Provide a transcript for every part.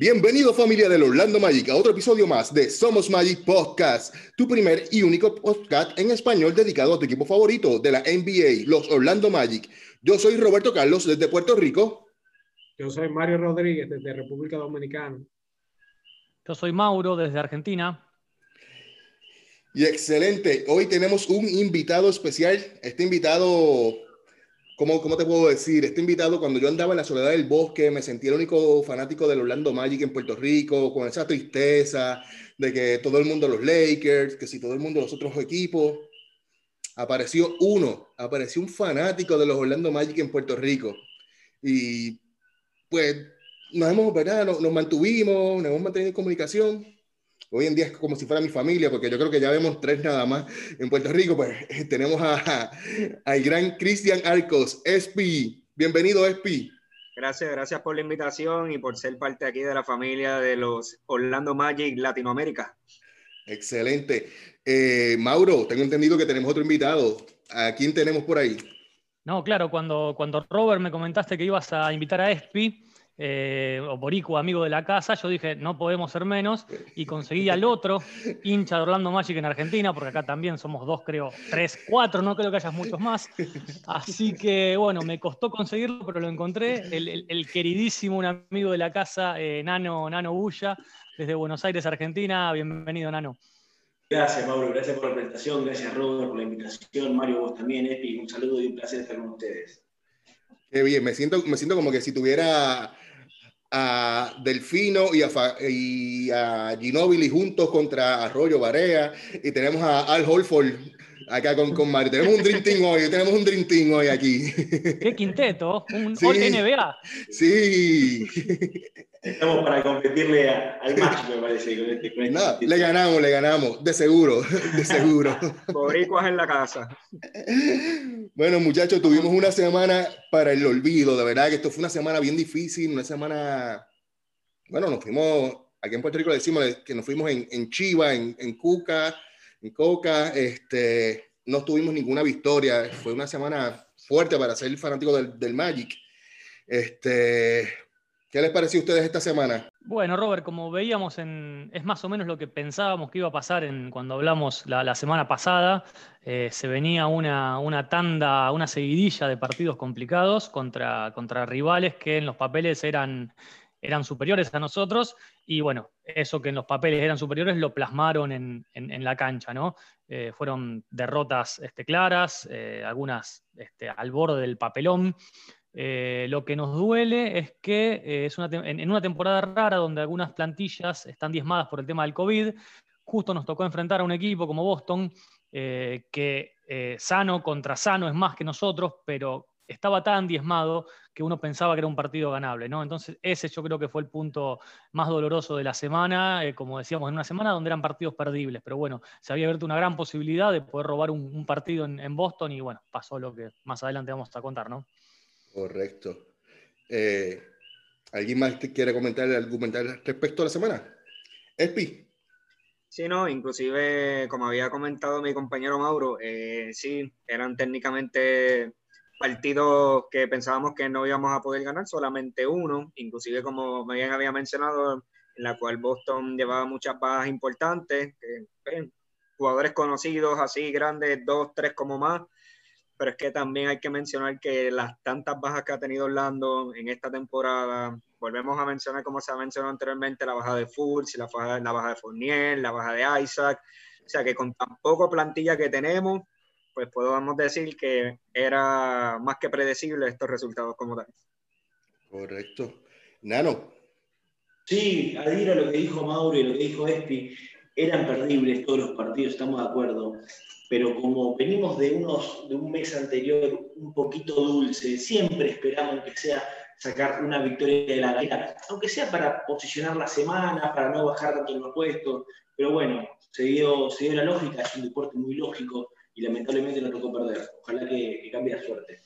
Bienvenido familia del Orlando Magic a otro episodio más de Somos Magic Podcast, tu primer y único podcast en español dedicado a tu equipo favorito de la NBA, los Orlando Magic. Yo soy Roberto Carlos desde Puerto Rico. Yo soy Mario Rodríguez desde República Dominicana. Yo soy Mauro desde Argentina. Y excelente, hoy tenemos un invitado especial. Este invitado ¿Cómo, ¿Cómo te puedo decir? Este invitado, cuando yo andaba en la soledad del bosque, me sentí el único fanático del Orlando Magic en Puerto Rico, con esa tristeza de que todo el mundo los Lakers, que si todo el mundo los otros equipos. Apareció uno, apareció un fanático de los Orlando Magic en Puerto Rico. Y pues nos hemos, ¿verdad? Nos, nos mantuvimos, nos hemos mantenido en comunicación hoy en día es como si fuera mi familia, porque yo creo que ya vemos tres nada más en Puerto Rico, pues tenemos a, al gran Cristian Arcos, Espi. Bienvenido, Espi. Gracias, gracias por la invitación y por ser parte aquí de la familia de los Orlando Magic Latinoamérica. Excelente. Eh, Mauro, tengo entendido que tenemos otro invitado. ¿A quién tenemos por ahí? No, claro, cuando, cuando Robert me comentaste que ibas a invitar a Espi, eh, o Boricua, amigo de la casa, yo dije, no podemos ser menos, y conseguí al otro hincha de Orlando Magic en Argentina, porque acá también somos dos, creo, tres, cuatro, no creo que haya muchos más. Así que, bueno, me costó conseguirlo, pero lo encontré, el, queridísimo, un amigo de la casa, eh, Nano, Nano Bulla, desde Buenos Aires, Argentina. Bienvenido, Nano. Gracias, Mauro. Gracias por la presentación. Gracias, Robert, por la invitación. Mario, vos también, Epi. Un saludo y un placer estar con ustedes. Qué bien. Me siento, me siento como que si tuviera a Delfino y a, y a Ginobili juntos contra Arroyo Barea y tenemos a Al Holford acá con, con Mario. Tenemos un Dream Team hoy, tenemos un Dream Team hoy aquí. Qué quinteto, un sí, NBA. Sí. Estamos para competirle al match, me parece. Con este, este le ganamos, le ganamos, de seguro, de seguro. Boricuas en la casa. Bueno, muchachos, tuvimos una semana para el olvido. De verdad que esto fue una semana bien difícil, una semana. Bueno, nos fuimos, aquí en Puerto Rico le decimos que nos fuimos en, en Chiva, en, en Cuca, en Coca. Este, no tuvimos ninguna victoria. Fue una semana fuerte para ser fanático del, del Magic. Este, ¿Qué les pareció a ustedes esta semana? Bueno, Robert, como veíamos, es más o menos lo que pensábamos que iba a pasar cuando hablamos la, semana pasada. Eh, se venía una, tanda, una seguidilla de partidos complicados contra, rivales que en los papeles eran, superiores a nosotros. Y bueno, eso que en los papeles eran superiores lo plasmaron en, en, la cancha, ¿no? Eh, fueron derrotas este, claras, eh, algunas este, al borde del papelón. Eh, lo que nos duele es que eh, es en, una temporada rara donde algunas plantillas están diezmadas por el tema del COVID, justo nos tocó enfrentar a un equipo como Boston, eh, que sano contra sano es más que nosotros, pero estaba tan diezmado que uno pensaba que era un partido ganable, ¿no? Entonces ese yo creo que fue el punto más doloroso de la semana, como decíamos, en una semana donde eran partidos perdibles, pero bueno, se había abierto una gran posibilidad de poder robar un, partido en, en Boston y bueno, pasó lo que más adelante vamos a contar, ¿no? Correcto. Eh, ¿Alguien más quiere comentar, argumentar respecto a la semana? Espi. Sí, no, inclusive, como había comentado mi compañero Mauro, eh, sí, eran técnicamente partidos que pensábamos que no íbamos a poder ganar, solamente uno, inclusive como bien había mencionado, en la cual Boston llevaba muchas bajas importantes, jugadores conocidos así grandes, dos, tres como más, pero es que también hay que mencionar que las tantas bajas que ha tenido Orlando en esta temporada, volvemos a mencionar como se ha mencionado anteriormente, la baja de Fultz, la baja, la baja de Fournier, la baja de Isaac, o sea que con tan poco plantilla que tenemos, pues podemos decir que era más que predecible estos resultados como tal. Correcto. Nano. Sí, adhiero a lo que dijo Mauro y lo que dijo Espi, eran perdibles todos los partidos, estamos de acuerdo pero como venimos de, unos, de un mes anterior un poquito dulce, siempre esperamos que sea sacar una victoria de la galera, aunque sea para posicionar la semana, para no bajar tanto en los puestos, pero bueno, se dio, se dio la lógica, es un deporte muy lógico y lamentablemente nos tocó perder. Ojalá que, cambie la suerte.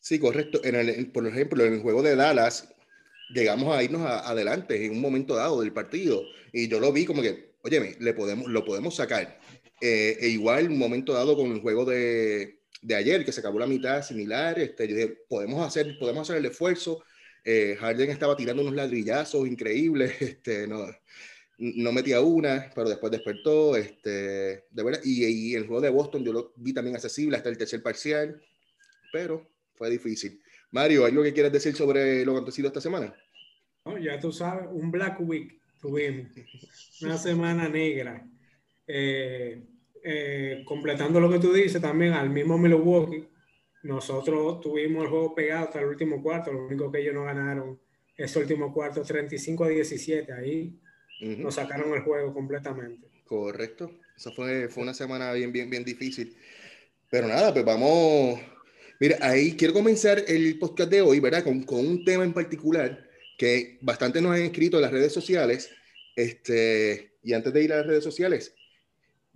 Sí, correcto. En el, por ejemplo, en el juego de Dallas, llegamos a irnos adelante en un momento dado del partido y yo lo vi como que, oye, le podemos, lo podemos sacar eh, e igual, un momento dado con el juego de, de, ayer, que se acabó la mitad similar, este, podemos, hacer, podemos hacer el esfuerzo Eh, Harden estaba tirando unos ladrillazos increíbles, este, no, no metía una, pero después despertó, este, de verdad, y, y, el juego de Boston yo lo vi también accesible hasta el tercer parcial, pero fue difícil. Mario, ¿algo que quieras decir sobre lo acontecido esta semana? ya tú sabes, un Black Week tuvimos, una semana negra. Eh, eh, completando lo que tú dices también al mismo Milwaukee, nosotros tuvimos el juego pegado hasta el último cuarto, lo único que ellos no ganaron ese último cuarto 35 a 17, ahí nos sacaron el juego completamente. Correcto, eso fue, fue una semana bien, bien, bien difícil. Pero nada, pues vamos, mira, ahí quiero comenzar el podcast de hoy, ¿verdad? Con, con un tema en particular que bastante nos han escrito en las redes sociales. Este, y antes de ir a las redes sociales,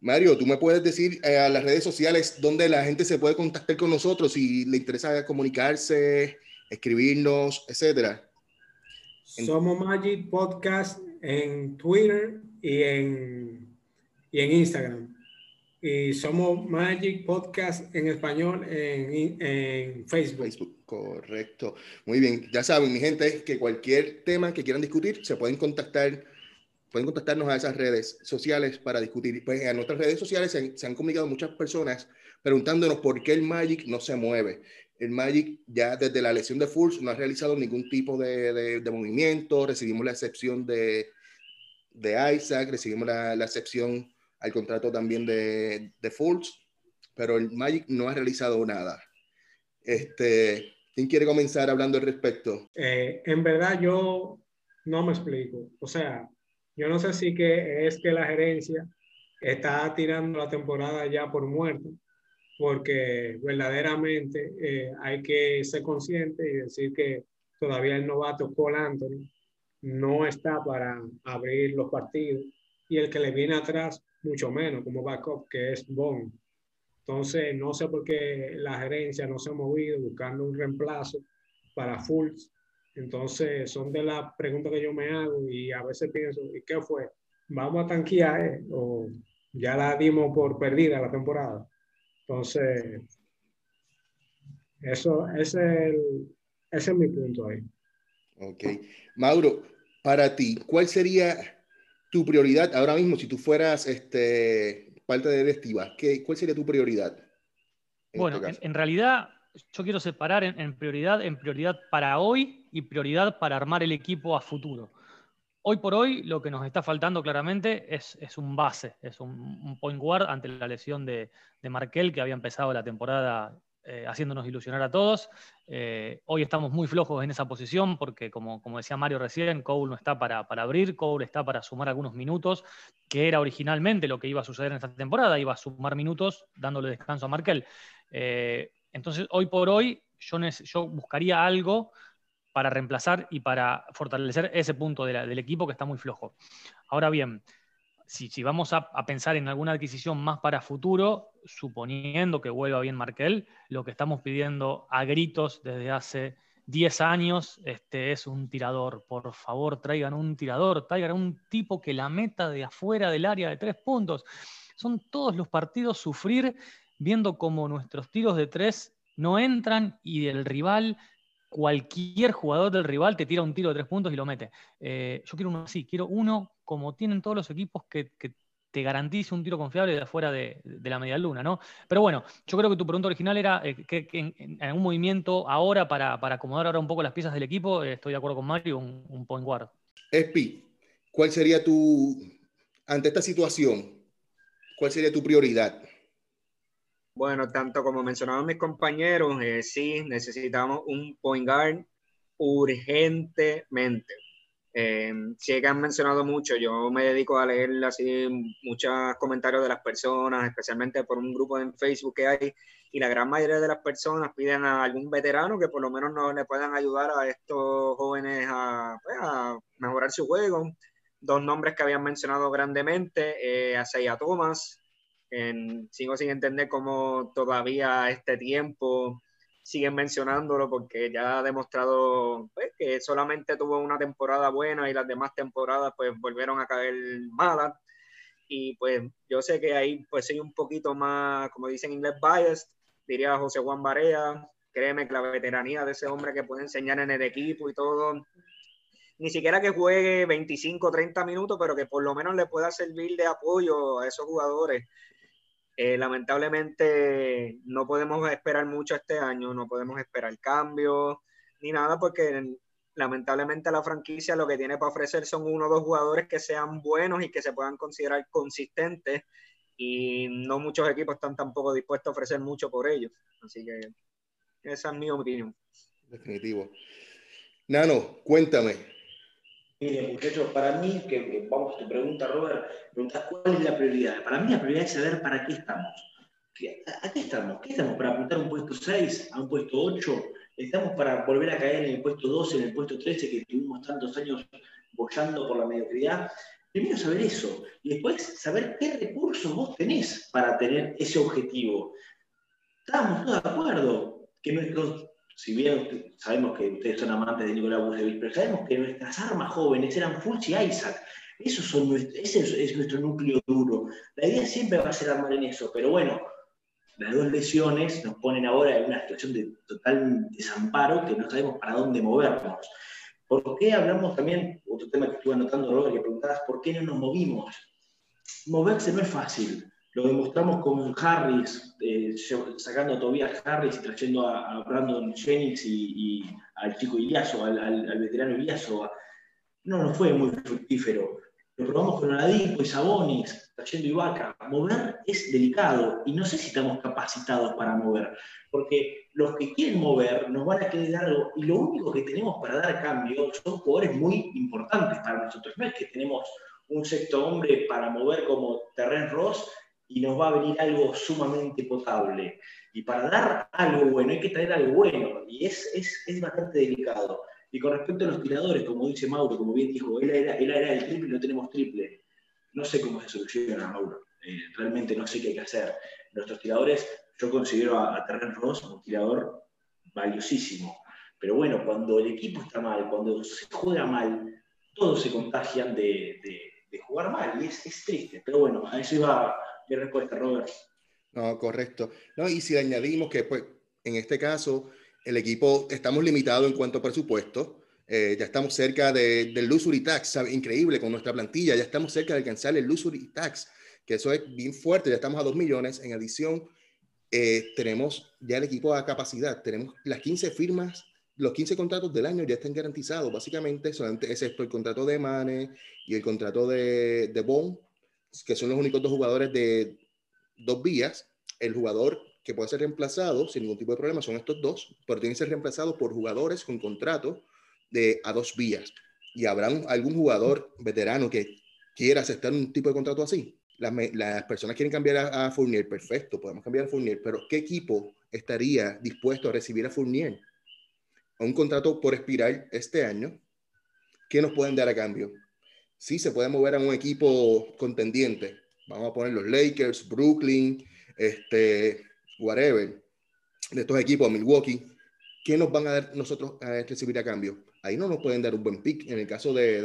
Mario, ¿tú me puedes decir eh, a las redes sociales dónde la gente se puede contactar con nosotros si le interesa comunicarse, escribirnos, etcétera? Somos Magic Podcast en Twitter y en, y en Instagram. Y somos Magic Podcast en español en, en Facebook. Facebook. Correcto. Muy bien. Ya saben, mi gente, que cualquier tema que quieran discutir, se pueden contactar, pueden contactarnos a esas redes sociales para discutir. Pues en nuestras redes sociales se han, comunicado muchas personas preguntándonos por qué el Magic no se mueve. El Magic ya desde la lesión de Fultz no ha realizado ningún tipo de, de, movimiento. Recibimos la excepción de, de Isaac, recibimos la, la, excepción al contrato también de, de Fultz, pero el Magic no ha realizado nada. Este, ¿Quién quiere comenzar hablando al respecto? Eh, en verdad yo no me explico. O sea, yo no sé si que es que la gerencia está tirando la temporada ya por muerto, porque verdaderamente eh, hay que ser consciente y decir que todavía el novato Cole Anthony no está para abrir los partidos y el que le viene atrás mucho menos como backup que es Bond. Entonces, no sé por qué la gerencia no se ha movido buscando un reemplazo para Fultz. Entonces, son de las preguntas que yo me hago y a veces pienso, ¿y qué fue? ¿Vamos a tanquear eh? o ya la dimos por perdida la temporada? Entonces, eso ese es, el, ese es mi punto ahí. Ok. Mauro, para ti, ¿cuál sería tu prioridad ahora mismo si tú fueras este, parte de directiva, ¿qué, ¿cuál sería tu prioridad? bueno, este en, realidad yo quiero separar en, prioridad, en prioridad para hoy y prioridad para armar el equipo a futuro. Hoy por hoy lo que nos está faltando claramente es, es un base, es un, point guard ante la lesión de, de Markel que había empezado la temporada eh, haciéndonos ilusionar a todos. Eh, hoy estamos muy flojos en esa posición porque, como, como decía Mario recién, Cole no está para, para, abrir, Cole está para sumar algunos minutos, que era originalmente lo que iba a suceder en esta temporada, iba a sumar minutos dándole descanso a Markel. Eh, entonces, hoy por hoy, yo, yo buscaría algo para reemplazar y para fortalecer ese punto del equipo que está muy flojo. Ahora bien, si, vamos a, pensar en alguna adquisición más para futuro, suponiendo que vuelva bien Markel, lo que estamos pidiendo a gritos desde hace 10 años este, es un tirador. Por favor, traigan un tirador, traigan un tipo que la meta de afuera del área de tres puntos. Son todos los partidos sufrir viendo cómo nuestros tiros de tres no entran y el rival cualquier jugador del rival te tira un tiro de tres puntos y lo mete. Eh, yo quiero uno así, quiero uno como tienen todos los equipos que, te garantice un tiro confiable de afuera de, la media luna, ¿no? Pero bueno, yo creo que tu pregunta original era eh, que, en, algún movimiento ahora para, acomodar ahora un poco las piezas del equipo, eh, estoy de acuerdo con Mario, un, un point guard. Espi, ¿cuál sería tu, ante esta situación, cuál sería tu prioridad? Bueno, tanto como mencionaban mis compañeros, eh, sí, necesitamos un point guard urgentemente. Eh, sí que han mencionado mucho, yo me dedico a leer así muchos comentarios de las personas, especialmente por un grupo en Facebook que hay, y la gran mayoría de las personas piden a algún veterano que por lo menos no le puedan ayudar a estos jóvenes a, pues, a mejorar su juego. Dos nombres que habían mencionado grandemente, eh, a Seiya Thomas, sigo sin entender cómo todavía este tiempo siguen mencionándolo porque ya ha demostrado pues, que solamente tuvo una temporada buena y las demás temporadas pues volvieron a caer malas. Y pues yo sé que ahí pues soy un poquito más, como dicen en inglés, biased, diría José Juan Barea, créeme que la veteranía de ese hombre que puede enseñar en el equipo y todo, ni siquiera que juegue 25, 30 minutos, pero que por lo menos le pueda servir de apoyo a esos jugadores. Eh, lamentablemente no podemos esperar mucho este año, no podemos esperar cambios ni nada porque lamentablemente la franquicia lo que tiene para ofrecer son uno o dos jugadores que sean buenos y que se puedan considerar consistentes y no muchos equipos están tampoco dispuestos a ofrecer mucho por ellos. Así que esa es mi opinión. Definitivo. Nano, cuéntame. Mire, muchachos, para mí, que vamos a tu pregunta, Robert, preguntas cuál es la prioridad. Para mí la prioridad es saber para qué estamos. ¿A qué estamos? ¿Qué estamos? ¿Para apuntar un puesto 6, a un puesto 8? ¿Estamos para volver a caer en el puesto 12, en el puesto 13, que estuvimos tantos años bollando por la mediocridad? Primero saber eso y después saber qué recursos vos tenés para tener ese objetivo. Estábamos todos de acuerdo que nuestros, si bien sabemos que ustedes son amantes de Nicolás Busevich, pero sabemos que nuestras armas jóvenes eran Fulci y Isaac. Esos son ese es nuestro núcleo duro. La idea siempre va a ser armar en eso, pero bueno, las dos lesiones nos ponen ahora en una situación de total desamparo que no sabemos para dónde movernos. ¿Por qué hablamos también, otro tema que estuve anotando, Robert, que preguntabas, ¿por qué no nos movimos? Moverse no es fácil. Lo demostramos con Harris, eh, sacando a Tobias Harris y trayendo a, Brandon Jennings y, al chico Iliaso, al, veterano Iliaso. No nos fue muy fructífero. Lo probamos con Oladipo y Sabonis, trayendo Ibaka. Mover es delicado y no sé si estamos capacitados para mover, porque los que quieren mover nos van a querer algo y lo único que tenemos para dar cambio son jugadores muy importantes para nosotros. No es que tenemos un sexto hombre para mover como Terren Ross y nos va a venir algo sumamente potable. Y para dar algo bueno hay que traer algo bueno y es, es, es bastante delicado. Y con respecto a los tiradores, como dice Mauro, como bien dijo, él era, él era el triple y no tenemos triple. No sé cómo se soluciona, Mauro. Eh, realmente no sé qué hay que hacer. Nuestros tiradores yo considero a, a Terren Ross un tirador valiosísimo. Pero bueno, cuando el equipo está mal, cuando se juega mal, todos se contagian de, jugar mal y es, triste. Pero bueno, a eso iba mi respuesta, Robert. No, correcto. No, y si añadimos que, pues, en este caso, el equipo estamos limitados en cuanto a presupuesto. Eh, ya estamos cerca del Luxury Tax, increíble con nuestra plantilla, ya estamos cerca de alcanzar el Luxury Tax, que eso es bien fuerte, ya estamos a 2 millones. En adición, eh, tenemos ya el equipo a capacidad, tenemos las 15 firmas, los 15 contratos del año ya están garantizados, básicamente, solamente excepto el contrato de Mane y el contrato de, de Bond, que son los únicos dos jugadores de dos vías. El jugador que puede ser reemplazado sin ningún tipo de problema son estos dos, pero tienen que ser reemplazados por jugadores con contrato de a dos vías. ¿Y habrá algún jugador veterano que quiera aceptar un tipo de contrato así? las, personas quieren cambiar a, Fournier, perfecto, podemos cambiar a Fournier, pero ¿qué equipo estaría dispuesto a recibir a Fournier? A un contrato por expirar este año, ¿qué nos pueden dar a cambio? Sí, se puede mover a un equipo contendiente. Vamos a poner los Lakers, Brooklyn, este, whatever, de estos equipos, Milwaukee. ¿Qué nos van a dar nosotros a recibir a cambio? Ahí no nos pueden dar un buen pick. En el caso de,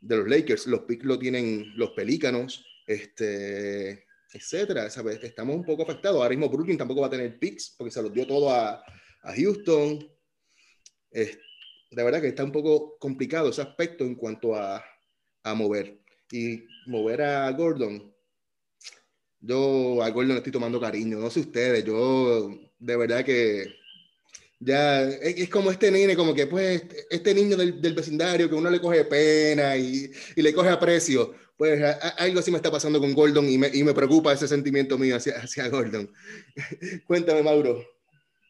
de, los Lakers, los picks lo tienen los Pelícanos, este, etcétera. Estamos un poco afectados. Ahora mismo Brooklyn tampoco va a tener picks porque se los dio todo a, a Houston. de verdad que está un poco complicado ese aspecto en cuanto a, a mover. Y mover a Gordon, yo a Gordon le estoy tomando cariño, no sé ustedes, yo de verdad que ya es, como este nene, como que pues este niño del, del vecindario que uno le coge pena y, y le coge aprecio pues algo así me está pasando con Gordon y me, y me preocupa ese sentimiento mío hacia, hacia Gordon. Cuéntame, Mauro.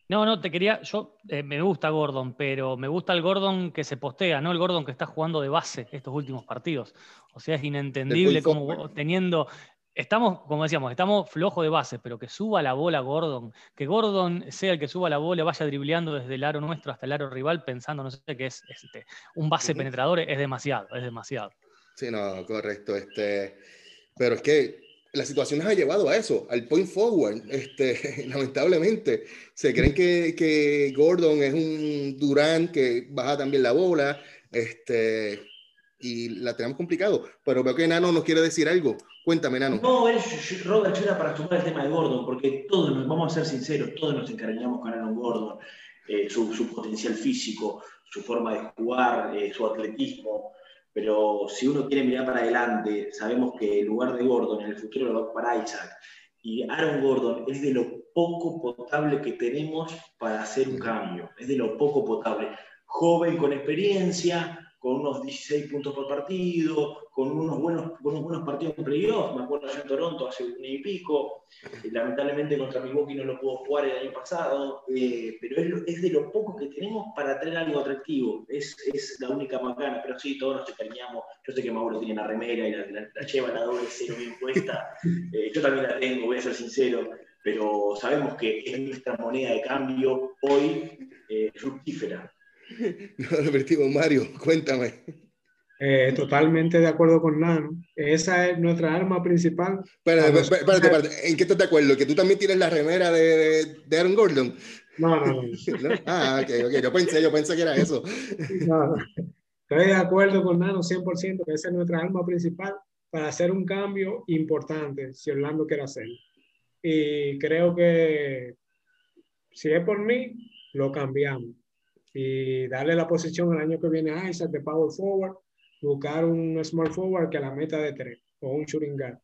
No, no, te quería, yo eh, me gusta Gordon, pero me gusta el Gordon que se postea, no el Gordon que está jugando de base estos últimos partidos. O sea, es inentendible como teniendo, estamos, como decíamos, estamos flojos de base, pero que suba la bola Gordon, que Gordon sea el que suba la bola, vaya dribleando desde el aro nuestro hasta el aro rival pensando, no sé qué es, este, un base penetrador, es demasiado, es demasiado. Sí, no, correcto. Este, pero es que la situación nos ha llevado a eso, al point forward. Este, lamentablemente, se creen que, que Gordon es un Durán que baja también la bola. Este, y la tenemos complicado. Pero veo que Nano nos quiere decir algo. Cuéntame, Nano. No, Robert, yo era para sumar el tema de Gordon, porque todos nos, vamos a ser sinceros, todos nos encariñamos con Aaron Gordon, eh, su, su, potencial físico, su forma de jugar, eh, su atletismo. Pero si uno quiere mirar para adelante, sabemos que el lugar de Gordon en el futuro lo va a ocupar Isaac. Y Aaron Gordon es de lo poco potable que tenemos para hacer un cambio. Es de lo poco potable. Joven con experiencia, con unos 16 puntos por partido, con unos buenos, con buenos partidos en playoff. Me acuerdo yo en Toronto hace un año y pico. Eh, lamentablemente contra Milwaukee no lo pudo jugar el año pasado, eh, pero es, es, de lo poco que tenemos para tener algo atractivo. Es, es la única macana, pero sí, todos nos extrañamos. Yo sé que Mauro tiene la remera y la, la, lleva la doble cero bien puesta. Eh, yo también la tengo, voy a ser sincero, pero sabemos que es nuestra moneda de cambio hoy fructífera. No, definitivo, Mario, cuéntame. Eh, totalmente de acuerdo con Nano. Esa es nuestra arma principal. Espérate, espérate, espérate, ¿En qué estás de acuerdo? ¿Que tú también tienes la remera de, de Aaron Gordon? No, no, no. Ah, ok, ok. Yo pensé, yo pensé que era eso. No, no. Estoy de acuerdo con Nano 100%, que esa es nuestra arma principal para hacer un cambio importante si Orlando quiere hacerlo. Y creo que si es por mí, lo cambiamos. Y darle la posición el año que viene a Isaac de power forward buscar un small forward que la meta de tres o un shooting guard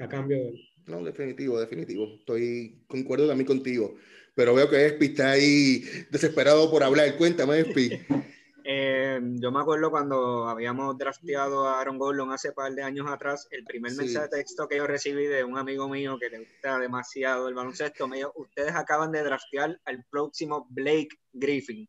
a cambio de él. No, definitivo, definitivo. Estoy concuerdo también contigo. Pero veo que Espi está ahí desesperado por hablar. Cuéntame, Espi. Eh, yo me acuerdo cuando habíamos drafteado a Aaron Gordon hace par de años atrás, el primer mensaje de texto que yo recibí de un amigo mío que le gusta demasiado el baloncesto, me dijo, ustedes acaban de draftear al próximo Blake Griffin.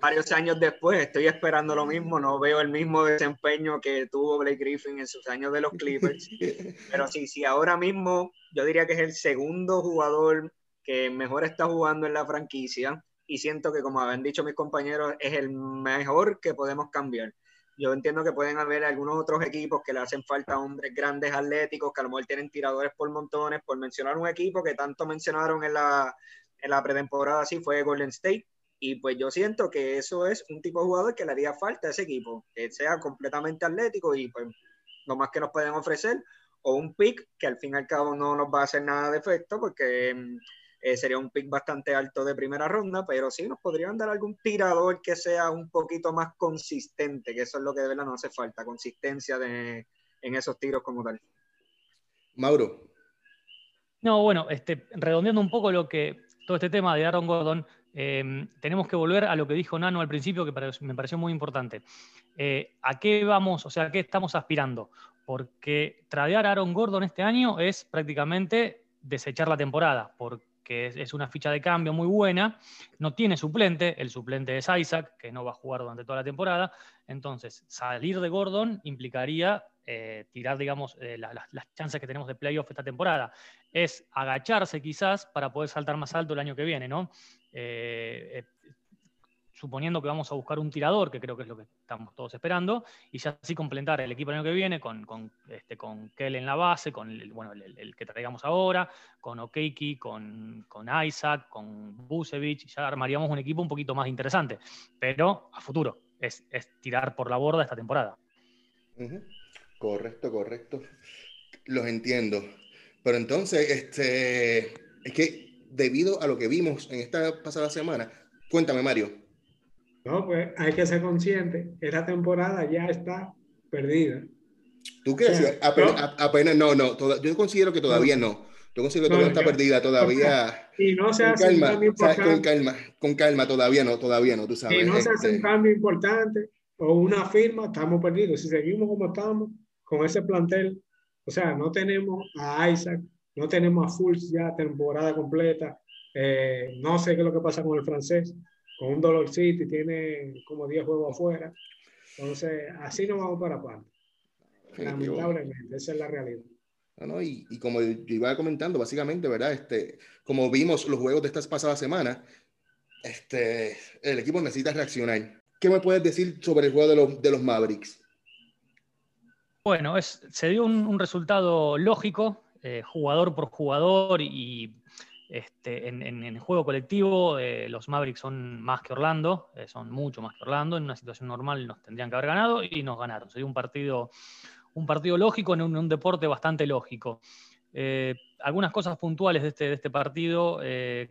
Varios años después estoy esperando lo mismo, no veo el mismo desempeño que tuvo Blake Griffin en sus años de los Clippers, pero sí, sí, ahora mismo yo diría que es el segundo jugador que mejor está jugando en la franquicia y siento que como habían dicho mis compañeros es el mejor que podemos cambiar. Yo entiendo que pueden haber algunos otros equipos que le hacen falta hombres grandes atléticos, que a lo mejor tienen tiradores por montones, por mencionar un equipo que tanto mencionaron en la, en la pretemporada, así fue Golden State, y pues yo siento que eso es un tipo de jugador que le haría falta a ese equipo, que sea completamente atlético y pues lo más que nos pueden ofrecer, o un pick que al fin y al cabo no nos va a hacer nada de efecto porque mm, eh, sería un pick bastante alto de primera ronda, pero sí nos podrían dar algún tirador que sea un poquito más consistente, que eso es lo que de verdad nos hace falta, consistencia de, en esos tiros como tal. Mauro. No, bueno, este, redondeando un poco lo que todo este tema de Aaron Gordon, Em, tenemos que volver a lo que dijo Nano al principio, que me pareció muy importante. Eh, ¿A qué vamos, o sea, a qué estamos aspirando? Porque tradear a Aaron Gordon este año es prácticamente desechar la temporada, porque es, una ficha de cambio muy buena, no tiene suplente, el suplente es Isaac, que no va a jugar durante toda la temporada, entonces salir de Gordon implicaría eh, tirar, digamos, eh, las chances que tenemos de playoff esta temporada. Es agacharse quizás para poder saltar más alto el año que viene, ¿no? Eh, suponiendo que vamos a buscar un tirador, que creo que es lo que estamos todos esperando, y ya así complementar el equipo el año que viene con, con, este, con Kell en la base, con el, bueno, el, que traigamos ahora, con Okeiki, con, con Isaac, con Busevich, ya armaríamos un equipo un poquito más interesante, pero a futuro, es, es tirar por la borda esta temporada. Correcto, correcto. Los entiendo. Pero entonces, este, es que debido a lo que vimos en esta pasada semana, cuéntame, Mario. No, pues hay que ser consciente. Esta temporada ya está perdida. ¿Tú qué decías? Apenas, no, no, yo considero que todavía no. Yo considero que todavía está perdida, todavía. Y no se hace un cambio importante. Con calma, con calma, todavía no, todavía no, tú sabes. Y no se hace un este cambio importante o una firma, estamos perdidos. Si seguimos como estamos, con ese plantel, o sea, no tenemos a Isaac, no tenemos a Fultz ya temporada completa, eh, no sé qué es lo que pasa con el francés, con un Dollar City tiene como 10 juegos afuera, entonces así no vamos para parte. Lamentablemente, esa es la realidad. No, y, y, como yo iba comentando, básicamente, ¿verdad? Este, como vimos los juegos de estas pasadas semanas, este, el equipo necesita reaccionar. ¿Qué me puedes decir sobre el juego de los, de los Mavericks? Bueno, es, se dio un, resultado lógico, eh, jugador por jugador, y Este, en, el juego colectivo, eh, los Mavericks son más que Orlando, eh, son mucho más que Orlando. En una situación normal nos tendrían que haber ganado y nos ganaron. Sería un partido, un partido lógico en un, deporte bastante lógico. Algunas cosas puntuales de este, de este partido,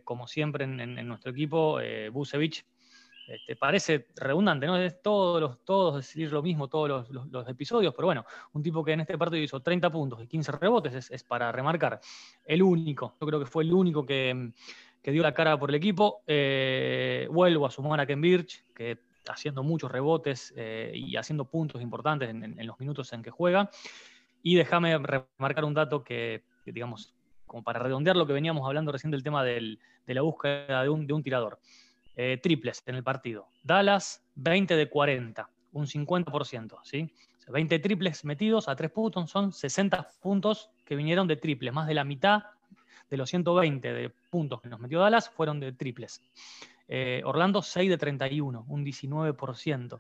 como siempre en, en nuestro equipo, Busevich este, parece redundante, ¿no? Es todos, los, todos decir lo mismo, todos los, episodios, pero bueno, un tipo que en este partido hizo 30 puntos y 15 rebotes es, para remarcar. El único, yo creo que fue el único que, dio la cara por el equipo. Eh, vuelvo a sumar a Ken Birch, que haciendo muchos rebotes eh, y haciendo puntos importantes en, los minutos en que juega. Y déjame remarcar un dato que, digamos, como para redondear lo que veníamos hablando recién del tema de la búsqueda de un, de un tirador. Eh, triples en el partido. Dallas, 20 de 40, un 50%, ¿sí? 20 triples metidos a 3 puntos, son 60 puntos que vinieron de triples, más de la mitad de los 120 de puntos que nos metió Dallas fueron de triples. Eh, Orlando 6 de 31, un 19%.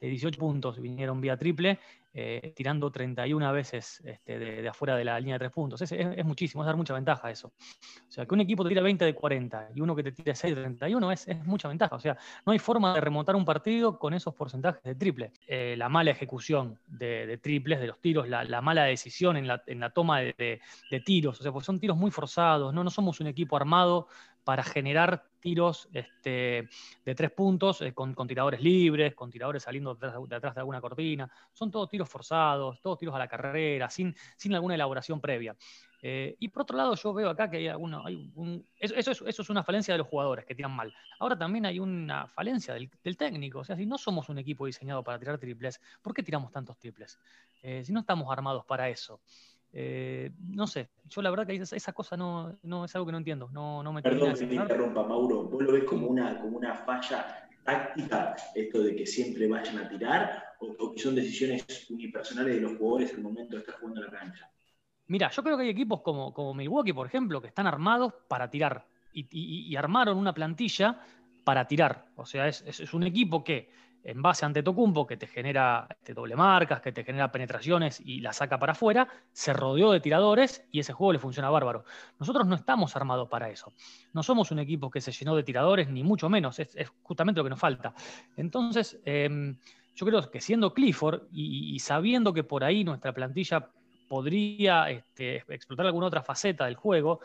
18 este, puntos vinieron vía triple, eh, tirando 31 veces este, de, afuera de la línea de 3 puntos. Es, muchísimo, es dar mucha ventaja eso. O sea, que un equipo te tira 20 de 40 y uno que te tira 6 de 31 es, es mucha ventaja. O sea, no hay forma de remontar un partido con esos porcentajes de triple. Eh, la mala ejecución de, triples, de los tiros, la, mala decisión en la, toma de, tiros, o sea, pues son tiros muy forzados, ¿no? no somos un equipo armado para generar tiros este, de tres puntos eh, con, tiradores libres, con tiradores saliendo de atrás, de alguna cortina. Son todos tiros forzados, todos tiros a la carrera, sin, alguna elaboración previa. Eh, y por otro lado, yo veo acá que hay, alguno, eso, es, una falencia de los jugadores que tiran mal. Ahora también hay una falencia del, técnico. O sea, si no somos un equipo diseñado para tirar triples, ¿por qué tiramos tantos triples? Eh, si no estamos armados para eso. Eh, no sé, yo la verdad que esa, cosa no, no, es algo que no entiendo. No, no me Perdón que te interrumpa, Mauro. ¿Vos lo ves como una, como una falla táctica, esto de que siempre vayan a tirar, o, que son decisiones unipersonales de los jugadores al momento de estar jugando en la cancha? Mira, yo creo que hay equipos como, como Milwaukee, por ejemplo, que están armados para tirar y, armaron una plantilla para tirar. O sea, es, es un equipo que en base ante Tocumpo, que te genera este, doble marcas, que te genera penetraciones y la saca para afuera, se rodeó de tiradores y ese juego le funciona bárbaro. Nosotros no estamos armados para eso. No somos un equipo que se llenó de tiradores, ni mucho menos. Es, justamente lo que nos falta. Entonces, em, yo creo que siendo Clifford y, sabiendo que por ahí nuestra plantilla podría este, explotar alguna otra faceta del juego,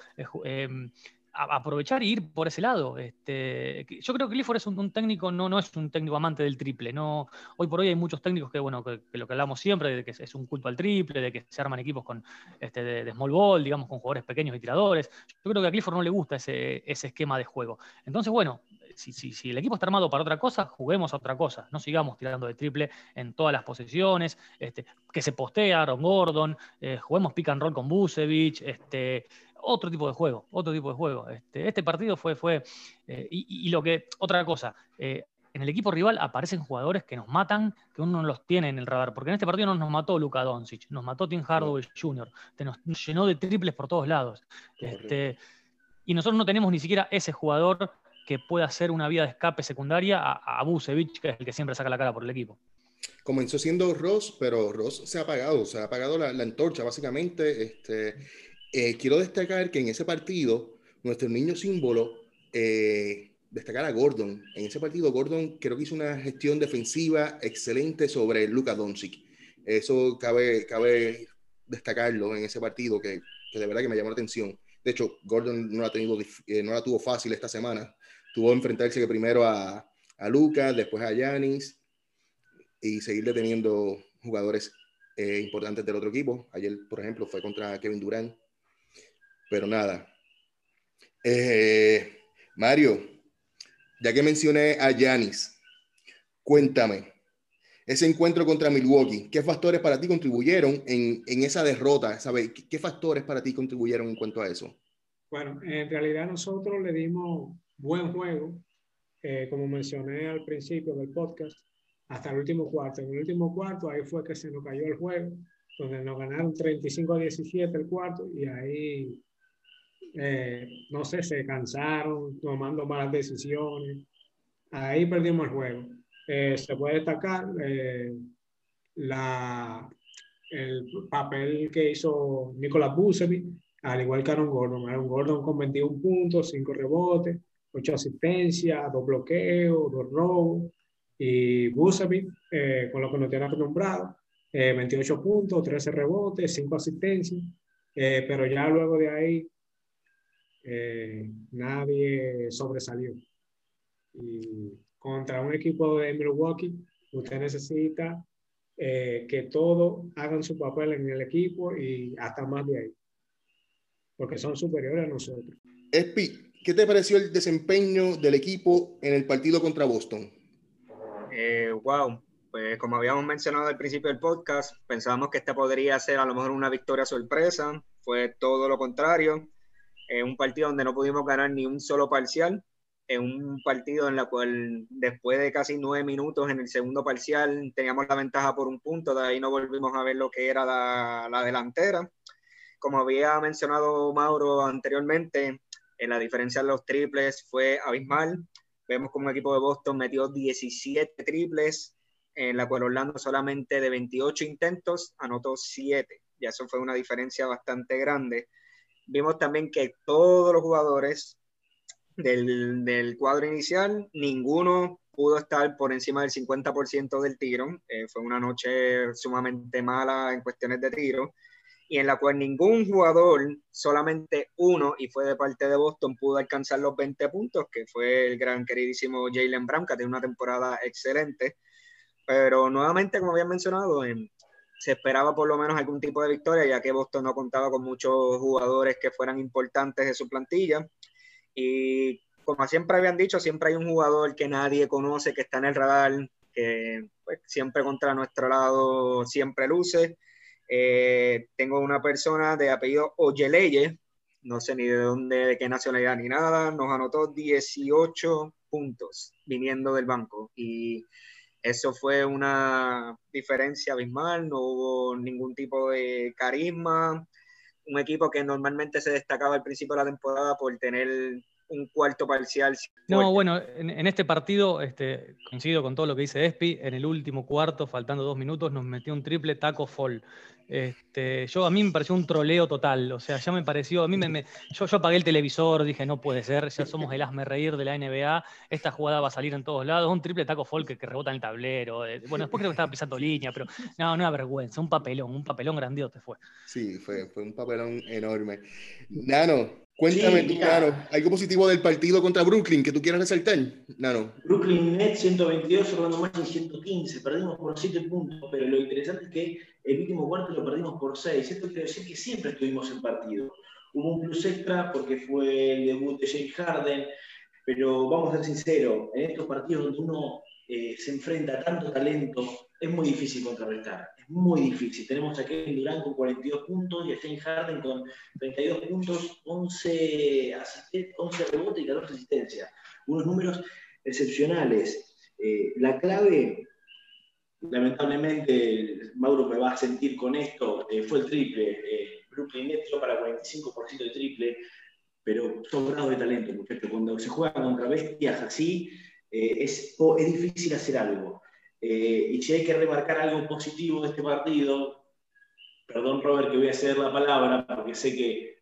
aprovechar y ir por ese lado. Este, yo creo que Clifford es un, técnico, no, no es un técnico amante del triple. No, hoy por hoy hay muchos técnicos que, bueno, que, lo que hablamos siempre, de que es un culto al triple, de que se arman equipos con, este, de, small ball, digamos, con jugadores pequeños y tiradores. Yo creo que a Clifford no le gusta ese esquema de juego. Entonces, bueno, si, si, si, el equipo está armado para otra cosa, juguemos a otra cosa. No sigamos tirando de triple en todas las posiciones. Este, que se postea Aaron Gordon, eh, juguemos pick and roll con Busevich, este, otro tipo de juego, otro tipo de juego. Este, este partido fue, fue eh, y, lo que, otra cosa, eh, en el equipo rival aparecen jugadores que nos matan, que uno no los tiene en el radar, porque en este partido no nos mató Luka Doncic, nos mató Tim Hardaway Jr., nos, llenó de triples por todos lados. Este, y nosotros no tenemos ni siquiera ese jugador que pueda hacer una vía de escape secundaria a, a Busevich, que es el que siempre saca la cara por el equipo comenzó siendo Ross, pero Ross se ha apagado, se ha apagado la, la antorcha básicamente. Este, eh, quiero destacar que en ese partido, nuestro niño símbolo, eh, destacar a Gordon. En ese partido, Gordon creo que hizo una gestión defensiva excelente sobre Luka Doncic. Eso cabe, cabe destacarlo en ese partido, que, que de verdad que me llamó la atención. De hecho, Gordon no la, tenido, eh, no la tuvo fácil esta semana. Tuvo que enfrentarse primero a, a Lucas, después a Yanis y seguir deteniendo jugadores importantes del otro equipo. Ayer, por ejemplo, fue contra Kevin Durant pero nada. Eh, Mario, ya que mencioné a Yanis, cuéntame, ese encuentro contra Milwaukee, ¿qué factores para ti contribuyeron en, esa derrota? ¿Sabe? ¿Qué, factores para ti contribuyeron en cuanto a eso? Bueno, en realidad nosotros le dimos buen juego, eh, como mencioné al principio del podcast, hasta el último cuarto. En el último cuarto ahí fue que se nos cayó el juego, donde nos ganaron 35 a 17 el cuarto y ahí eh, no sé, se cansaron tomando malas decisiones. Ahí perdimos el juego. Eh, se puede destacar eh, la, el papel que hizo Nicolás Busevic, al igual que Aaron Gordon. Aaron Gordon con 21 puntos, 5 rebotes, 8 asistencias, 2 bloqueos, 2 robos. Y Busaby, eh, con lo que nos tiene 28 eh, puntos, 13 rebotes, 5 asistencias. Eh, pero ya luego de ahí, nadie sobresalió. Y contra un equipo de Milwaukee, usted necesita que todos hagan su papel en el equipo y hasta más de ahí porque son superiores a nosotros. Espi, ¿qué te pareció el desempeño del equipo en el partido contra Boston? Eh, wow, pues como habíamos mencionado al principio del podcast, pensábamos que esta podría ser a lo mejor una victoria sorpresa, fue todo lo contrario, en un partido donde no pudimos ganar ni un solo parcial, en un partido en el cual después de casi nueve minutos en el segundo parcial teníamos la ventaja por un punto, de ahí no volvimos a ver lo que era la, la delantera. Como había mencionado Mauro anteriormente, en la diferencia de los triples fue abismal. Vemos como un equipo de Boston metió 17 triples, en la cual Orlando solamente de 28 intentos anotó 7. Y eso fue una diferencia bastante grande. Vimos también que todos los jugadores del, del cuadro inicial, ninguno pudo estar por encima del 50% del tiro. Eh, fue una noche sumamente mala en cuestiones de tiro y en la cual ningún jugador, solamente uno, y fue de parte de Boston, pudo alcanzar los 20 puntos, que fue el gran queridísimo Jalen Brown, que tiene una temporada excelente. Pero nuevamente, como había mencionado, se esperaba por lo menos algún tipo de victoria, ya que Boston no contaba con muchos jugadores que fueran importantes de su plantilla. Y como siempre habían dicho, siempre hay un jugador que nadie conoce, que está en el radar, que pues, siempre contra nuestro lado siempre luce eh, tengo una persona de apellido Oyeleye, no sé ni de dónde, de qué nacionalidad ni nada, nos anotó 18 puntos viniendo del banco y eso fue una diferencia abismal, no hubo ningún tipo de carisma, un equipo que normalmente se destacaba al principio de la temporada por tener un cuarto parcial. No, bueno, en, este partido este, coincido con todo lo que dice Espi. En el último cuarto, faltando dos minutos, nos metió un triple taco fall. Este, yo, a mí me pareció un troleo total. O sea, ya me pareció. A mí me, yo, yo apagué el televisor, dije, no puede ser, ya somos el asme reír de la NBA. Esta jugada va a salir en todos lados. Un triple taco fall que, rebota en el tablero. Eh, bueno, después creo que estaba pisando línea, pero no, no vergüenza. Un papelón, un papelón grandioso fue. Sí, fue, fue un papelón enorme. Nano, Cuéntame, claro, algo positivo del partido contra Brooklyn que tú quieras resaltar, Nano. Brooklyn Nets 122, Orlando Magic 115. Perdimos por 7 puntos, pero lo interesante es que el último cuarto lo perdimos por 6. Esto quiere decir que siempre estuvimos en partido. Hubo un plus extra porque fue el debut de James Harden, pero vamos a ser sinceros, en estos partidos donde uno eh, se enfrenta a tanto talento, es muy difícil contrarrestar muy difícil. Tenemos a Kevin Durant con 42 puntos y a James Harden con 32 puntos, 11, 11 rebotes y 14 asistencias. Unos números excepcionales. Eh, la clave, lamentablemente, Mauro me va a sentir con esto, eh, fue el triple. Eh, Brooklyn Nets para 45% de triple, pero son grados de talento, muchachos. Cuando se juega contra bestias así, es, es difícil hacer algo. Eh, y si hay que remarcar algo positivo de este partido, perdón Robert que voy a ceder la palabra, porque sé que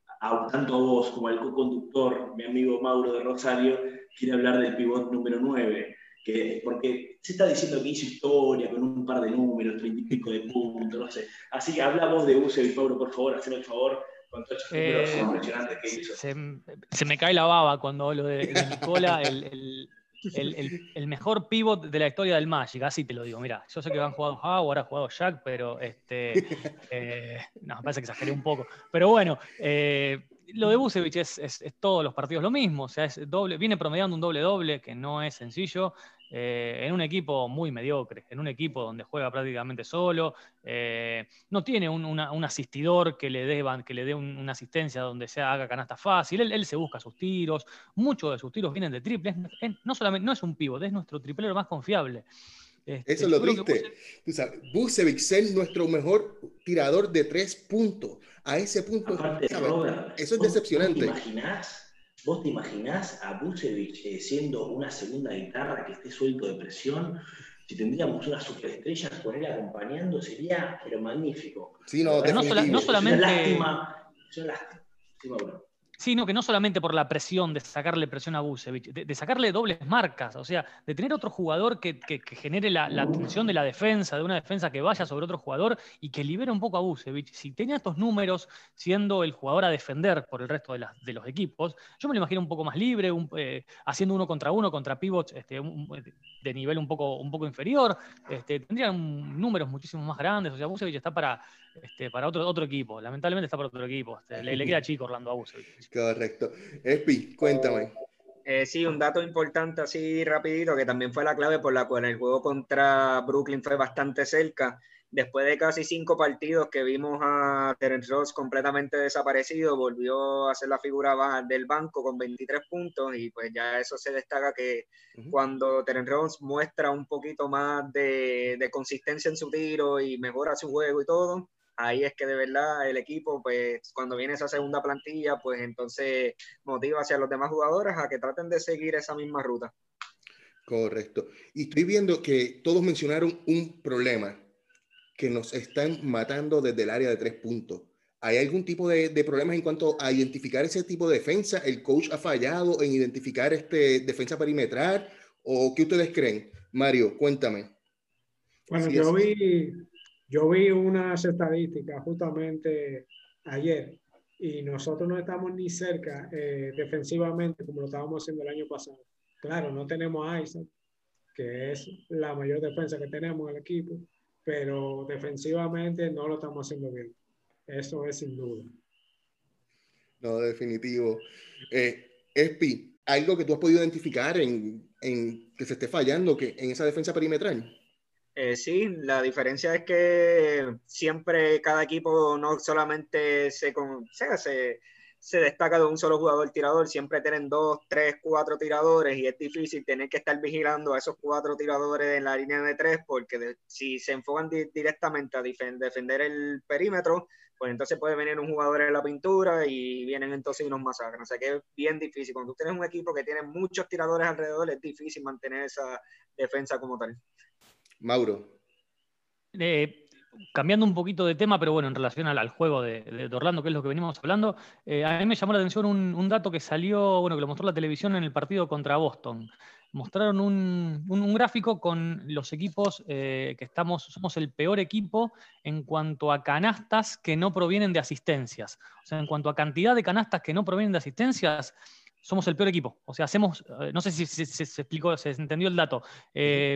tanto a vos como al co-conductor, mi amigo Mauro de Rosario, quiere hablar del pivot número 9, que, porque se está diciendo que hizo historia con un par de números, treinta y pico de puntos, no sé. Así que hablamos de y Mauro, por favor, haceme el favor. Con todos esos números eh, impresionantes que hizo. Se, me cae la baba cuando hablo de, Nicola, el el, mejor pivot de la historia del Magic, así te lo digo. Mira, yo sé que han jugado Howard, ha jugado Jack, pero este, eh, no, me parece que exageré un poco. Pero bueno, eh, lo de Busevich es, es, todos los partidos lo mismo, o sea, es doble, viene promediando un doble-doble que no es sencillo. Eh, en un equipo muy mediocre, en un equipo donde juega prácticamente solo, eh, no tiene un, asistidor que le dé, que le dé una asistencia donde se haga canasta fácil, él, se busca sus tiros, muchos de sus tiros vienen de triple, no, solamente, no es un pivot, es nuestro triplero más confiable. Este, Eso es lo triste. Bucevic es nuestro mejor tirador de tres puntos. A ese punto, eso es decepcionante. ¿Te imaginas? ¿Vos te imaginás a Bucevic eh, siendo una segunda guitarra que esté suelto de presión? Si tendríamos una superestrella con él acompañando, sería pero magnífico. Sí, no, no, solamente. Es una lástima. Es una lástima. Sí, bueno. Sí, no, que no solamente por la presión de sacarle presión a Busevich, de, sacarle dobles marcas, o sea, de tener otro jugador que, genere la, la, tensión de la defensa, de una defensa que vaya sobre otro jugador y que libere un poco a Busevich. Si tenía estos números siendo el jugador a defender por el resto de, de los equipos, yo me lo imagino un poco más libre, eh, haciendo uno contra uno contra pivots este, de nivel un poco, un poco inferior, este, tendrían números muchísimo más grandes, o sea, Busevich está para este, para otro, otro equipo. Lamentablemente está para otro equipo. Este, le, queda chico Orlando Abuso. Correcto. Espi, cuéntame. Eh, sí, un dato importante así rapidito, que también fue la clave por la cual el juego contra Brooklyn fue bastante cerca. Después de casi cinco partidos que vimos a Terence Ross completamente desaparecido, volvió a ser la figura del banco con 23 puntos y pues ya eso se destaca que cuando Terence Ross muestra un poquito más de, de consistencia en su tiro y mejora su juego y todo, ahí es que de verdad el equipo, pues cuando viene esa segunda plantilla, pues entonces motiva hacia los demás jugadores a que traten de seguir esa misma ruta. Correcto. Y estoy viendo que todos mencionaron un problema que nos están matando desde el área de tres puntos. ¿Hay algún tipo de, de, problemas en cuanto a identificar ese tipo de defensa? ¿El coach ha fallado en identificar este defensa perimetral? ¿O qué ustedes creen? Mario, cuéntame. Bueno, yo vi, yo vi unas estadísticas justamente ayer y nosotros no estamos ni cerca eh, defensivamente como lo estábamos haciendo el año pasado. Claro, no tenemos a Isaac, que es la mayor defensa que tenemos en el equipo, pero defensivamente no lo estamos haciendo bien. Eso es sin duda. No, definitivo. Eh, Espi, ¿algo que tú has podido identificar en, que se esté fallando que en esa defensa perimetral? Eh, sí, la diferencia es que siempre cada equipo no solamente se, se, se, destaca de un solo jugador tirador, siempre tienen dos, tres, cuatro tiradores y es difícil tener que estar vigilando a esos cuatro tiradores en la línea de tres porque si se enfocan directamente a defender el perímetro, pues entonces puede venir un jugador en la pintura y vienen entonces unos masacres. O sea que es bien difícil. Cuando tú tienes un equipo que tiene muchos tiradores alrededor, es difícil mantener esa defensa como tal. Mauro. Eh, cambiando un poquito de tema, pero bueno, en relación al, juego de, Orlando, que es lo que venimos hablando, eh, a mí me llamó la atención un, dato que salió, bueno, que lo mostró la televisión en el partido contra Boston. Mostraron un, gráfico con los equipos eh, que estamos, somos el peor equipo en cuanto a canastas que no provienen de asistencias. O sea, en cuanto a cantidad de canastas que no provienen de asistencias, somos el peor equipo. O sea, hacemos, eh, no sé si se, explicó, se entendió el dato. Eh,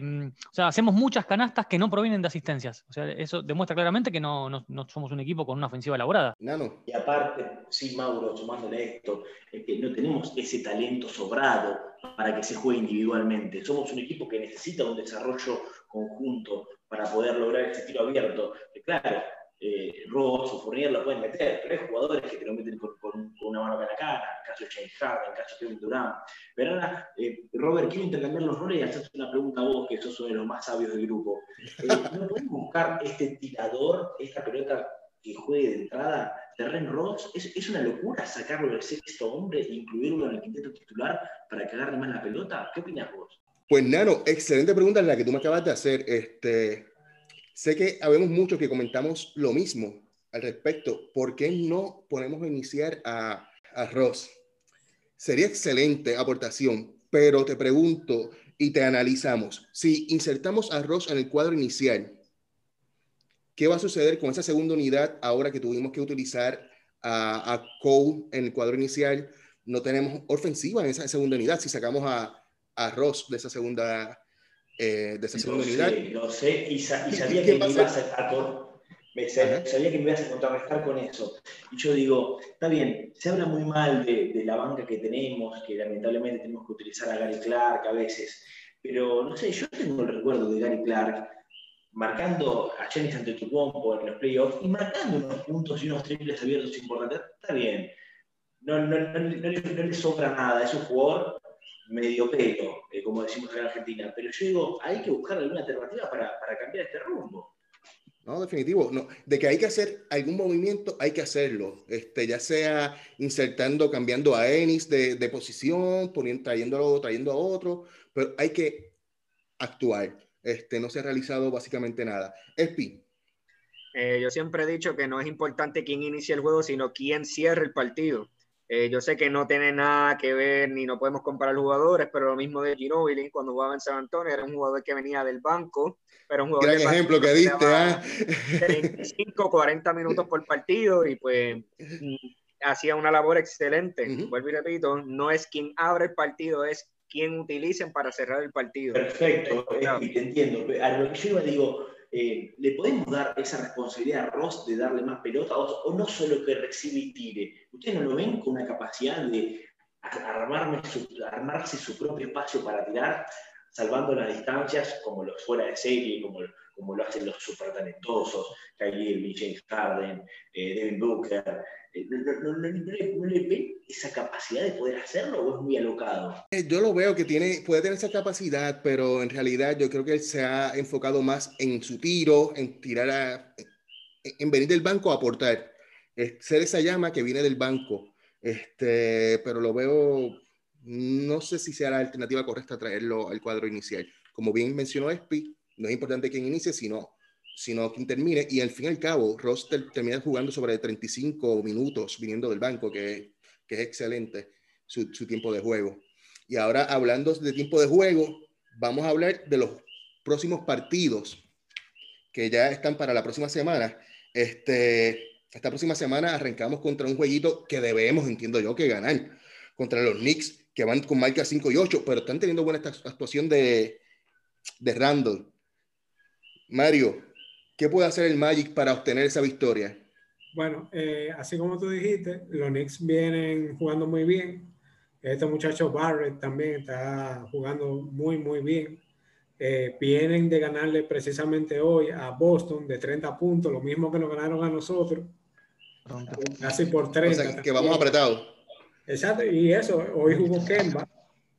o sea, hacemos muchas canastas que no provienen de asistencias. O sea, eso demuestra claramente que no, no, somos un equipo con una ofensiva elaborada. No, Y aparte, sí, Mauro, sumándole esto, es que no tenemos ese talento sobrado para que se juegue individualmente. Somos un equipo que necesita un desarrollo conjunto para poder lograr ese tiro abierto. Claro, eh, Ross o Fournier lo pueden meter, pero hay jugadores que te lo meten con, una mano en la cara, en caso de James Harden, en caso de Kevin Durant. Pero ahora, eh, Robert, quiero intercambiar los roles y hacerte una pregunta a vos, que sos uno de los más sabios del grupo. Eh, ¿No pueden buscar este tirador, esta pelota que juegue de entrada, Terren Ross? ¿Es, ¿Es, una locura sacarlo del sexto hombre e incluirlo en el quinteto titular para que agarre más la pelota? ¿Qué opinas vos? Pues Nano, excelente pregunta la que tú me acabas de hacer. Este, Sé que habemos muchos que comentamos lo mismo al respecto. ¿Por qué no ponemos a iniciar a, a Ross? Sería excelente aportación, pero te pregunto y te analizamos. Si insertamos a Ross en el cuadro inicial, ¿qué va a suceder con esa segunda unidad ahora que tuvimos que utilizar a, a Cole en el cuadro inicial? No tenemos ofensiva en esa segunda unidad si sacamos a, a Ross de esa segunda eh, de esa segunda unidad. Lo sé, y, sabía, que me ibas a, me, sabía que me ibas a contrarrestar con eso. Y yo digo, está bien, se habla muy mal de, de, la banca que tenemos, que lamentablemente tenemos que utilizar a Gary Clark a veces, pero no sé, yo tengo el recuerdo de Gary Clark marcando a Jenny Antetokounmpo en los playoffs y marcando unos puntos y unos triples abiertos importantes, está bien. No, no, no, no, le sobra nada, es un jugador medio pelo, eh, como decimos en Argentina. Pero yo digo, hay que buscar alguna alternativa para, para cambiar este rumbo. No, definitivo. No. De que hay que hacer algún movimiento, hay que hacerlo. Este, ya sea insertando, cambiando a Ennis de, de posición, poniendo, trayéndolo, trayendo a otro, pero hay que actuar. Este, no se ha realizado básicamente nada. Espi. Eh, yo siempre he dicho que no es importante quién inicia el juego, sino quién cierra el partido. Eh, yo sé que no tiene nada que ver ni no podemos comparar jugadores, pero lo mismo de Ginobili cuando jugaba en San Antonio, era un jugador que venía del banco, pero un jugador Gran ejemplo que diste, ¿ah? 35, 40 minutos por partido y pues mm, hacía una labor excelente. Ujú. Vuelvo y repito, no es quien abre el partido, es quien utilicen para cerrar el partido. Perfecto, Claro. Te entiendo. A lo que yo iba digo, eh, ¿le podemos dar esa responsabilidad a Ross de darle más pelota o, no solo que recibe y tire? ¿Ustedes no lo ven con una capacidad de su- armarse su propio espacio para tirar, salvando las distancias como los fuera de serie, como, como lo hacen los super talentosos, Kyrie Irving, James Harden, eh, Devin Booker? Eh, ¿No, no- no- le- ven esa capacidad de poder hacerlo o es muy alocado? Eh, Yo lo veo que tiene, puede tener esa capacidad, pero en realidad yo creo que él se ha enfocado más en su tiro, en tirar a, en en venir del banco a aportar, ser esa llama que viene del banco. Este, pero lo veo, no sé si sea la alternativa correcta traerlo al cuadro inicial. Como bien mencionó Espi, no es importante quién inicie, sino, sino quién termine. Y al fin y al cabo, Ross ter- termina jugando sobre 35 minutos viniendo del banco, que, que es excelente su, su tiempo de juego. Y ahora, hablando de tiempo de juego, vamos a hablar de los próximos partidos que ya están para la próxima semana. Este, esta próxima semana arrancamos contra un jueguito que debemos, entiendo yo, que ganar. Contra los Knicks, que van con marca 5 y 8, pero están teniendo buena esta- actuación de, de Randall. Mario, ¿qué puede hacer el Magic para obtener esa victoria? Bueno, eh, así como tú dijiste, los Knicks vienen jugando muy bien. Este muchacho Barrett también está jugando muy, muy bien. Eh, vienen de ganarle precisamente hoy a Boston de 30 puntos, lo mismo que nos ganaron a nosotros, casi por O 30. sea, que vamos apretados. Exacto, y eso, hoy jugó Kemba,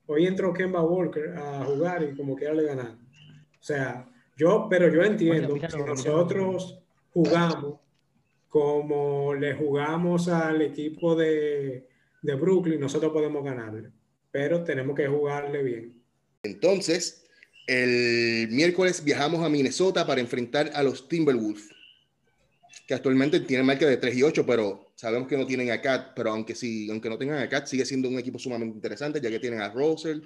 hoy entró Kemba Walker a jugar y como quiera le ganaron. O sea, yo, pero yo entiendo que míralo, nosotros jugamos como le jugamos al equipo de, de Brooklyn, nosotros podemos ganarle, pero tenemos que jugarle bien. Entonces, el miércoles viajamos a Minnesota para enfrentar a los Timberwolves, que actualmente tienen marca de 3 y 8, pero sabemos que no tienen a Cat, pero aunque sí, aunque no tengan a Cat, sigue siendo un equipo sumamente interesante, ya que tienen a Russell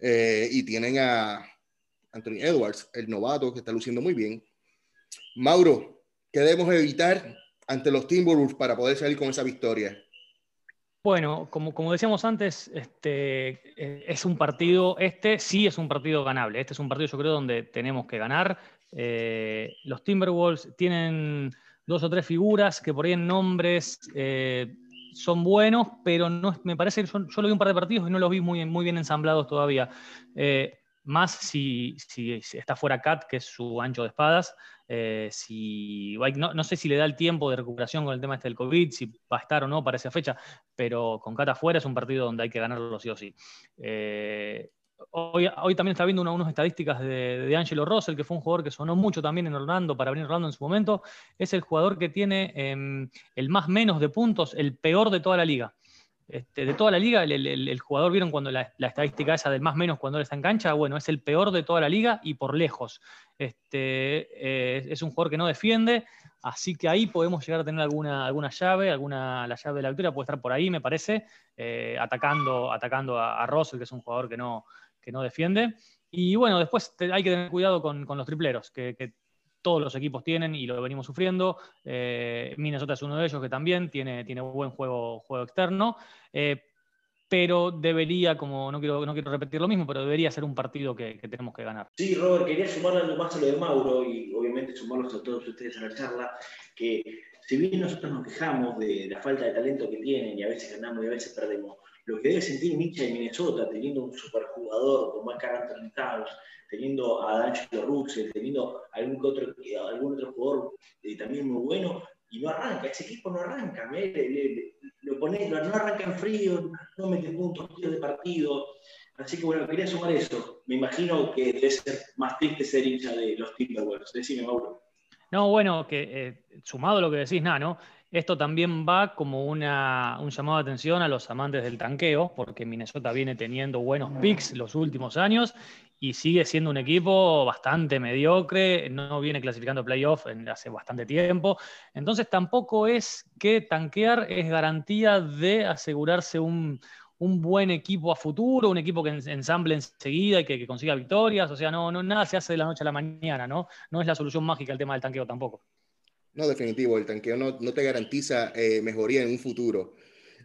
eh, y tienen a Anthony Edwards, el novato, que está luciendo muy bien. Mauro, ¿qué debemos evitar ante los Timberwolves para poder salir con esa victoria? Bueno, como, como decíamos antes, este, eh, es un partido, este sí es un partido ganable. Este es un partido, yo creo, donde tenemos que ganar. Eh, los Timberwolves tienen dos o tres figuras que por ahí en nombres eh, son buenos, pero no, me parece que yo, lo vi un par de partidos y no los vi muy, muy bien ensamblados todavía. Más si, está fuera Cat, que es su ancho de espadas. Eh, si, no, sé si le da el tiempo de recuperación con el tema este del COVID, si va a estar o no para esa fecha, pero con Cat afuera es un partido donde hay que ganarlo sí o sí. Eh, hoy, también está viendo una, unas estadísticas de, Angelo Russell, que fue un jugador que sonó mucho también en Orlando, para venir Orlando en su momento. Es el jugador que tiene eh, el más menos de puntos, el peor de toda la liga. Este, de toda la liga, el, jugador, vieron cuando la, estadística esa del más menos cuando él está en cancha, bueno, es el peor de toda la liga y por lejos. Este, eh, es un jugador que no defiende, así que ahí podemos llegar a tener alguna, alguna llave, alguna, la llave de la victoria puede estar por ahí, me parece, eh, atacando, atacando a, a, Russell, que es un jugador que no, que no defiende. Y bueno, después hay que tener cuidado con, con los tripleros, que todos los equipos tienen y lo venimos sufriendo. Eh, Minnesota es uno de ellos que también tiene, tiene buen juego, juego externo. Eh, pero debería, como no quiero, no quiero repetir lo mismo, pero debería ser un partido que, que, tenemos que ganar. Sí, Robert, quería sumar algo más a lo de Mauro y obviamente sumarlos a todos ustedes a la charla, que si bien nosotros nos quejamos de la falta de talento que tienen y a veces ganamos y a veces perdemos, lo que debe sentir Mitchell de Minnesota, teniendo un superjugador como es Carl Anthony Towns, teniendo a D'Angelo Russell, teniendo algún otro, algún otro jugador eh, también muy bueno, y no arranca, ese equipo no arranca, lo pone, no arranca en frío, no mete puntos tiros de partido, así que bueno, quería sumar eso, me imagino que debe ser más triste ser hincha de los Timberwolves, decime Mauro. No, bueno, que eh, sumado a lo que decís, Nano, Esto también va como una, un llamado de atención a los amantes del tanqueo, porque Minnesota viene teniendo buenos picks los últimos años y sigue siendo un equipo bastante mediocre, no viene clasificando playoff en hace bastante tiempo. Entonces tampoco es que tanquear es garantía de asegurarse un, buen equipo a futuro, un equipo que ensamble enseguida y que, consiga victorias. O sea, no, no, nada se hace de la noche a la mañana, ¿no? No es la solución mágica el tema del tanqueo tampoco. No, definitivo, el tanqueo no, te garantiza eh, mejoría en un futuro.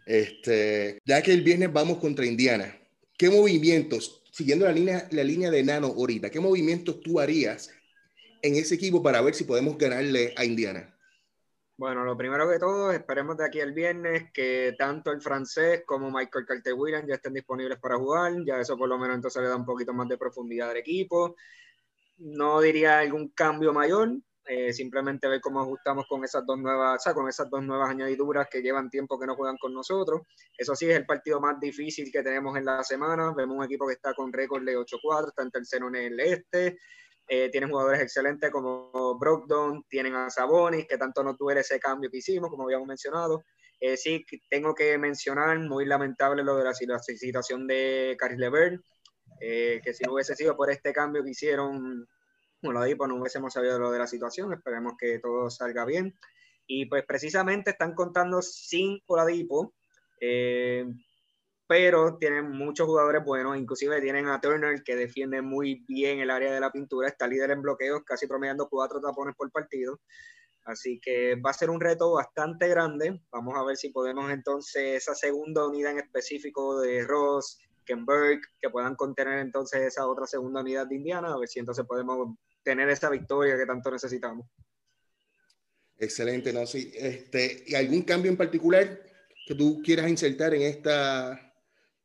Este, ya que el viernes vamos contra Indiana, ¿qué movimientos siguiendo la línea, la línea de Nano ahorita, ¿qué movimientos tú harías en ese equipo para ver si podemos ganarle a Indiana? Bueno, lo primero que todo, esperemos de aquí el viernes que tanto el francés como Michael Carter Williams ya estén disponibles para jugar. Ya eso por lo menos entonces le da un poquito más de profundidad al equipo. No diría algún cambio mayor, eh, simplemente ver cómo ajustamos con esas dos nuevas, o sea, con esas dos nuevas añadiduras que llevan tiempo que no juegan con nosotros. Eso sí es el partido más difícil que tenemos en la semana. Vemos un equipo que está con récord de 8-4, está en tercero en el este. Eh, tienen jugadores excelentes como Brogdon, tienen a Sabonis, que tanto no duele ese cambio que hicimos, como habíamos mencionado. Eh, sí, tengo que mencionar, muy lamentable lo de la, situación de Caris Levert, eh, que si no hubiese sido por este cambio que hicieron Oladipo no hubiésemos sabido lo de la situación, esperemos que todo salga bien. Y pues precisamente están contando sin Oladipo, eh, pero tienen muchos jugadores buenos, inclusive tienen a Turner que defiende muy bien el área de la pintura, está líder en bloqueos, casi promediando cuatro tapones por partido. Así que va a ser un reto bastante grande. Vamos a ver si podemos entonces esa segunda unidad en específico de Ross, Kenberg, que puedan contener entonces esa otra segunda unidad de Indiana, a ver si entonces podemos tener esa victoria que tanto necesitamos. Excelente, no, sí. Este, ¿Y algún cambio en particular que tú quieras insertar en esta,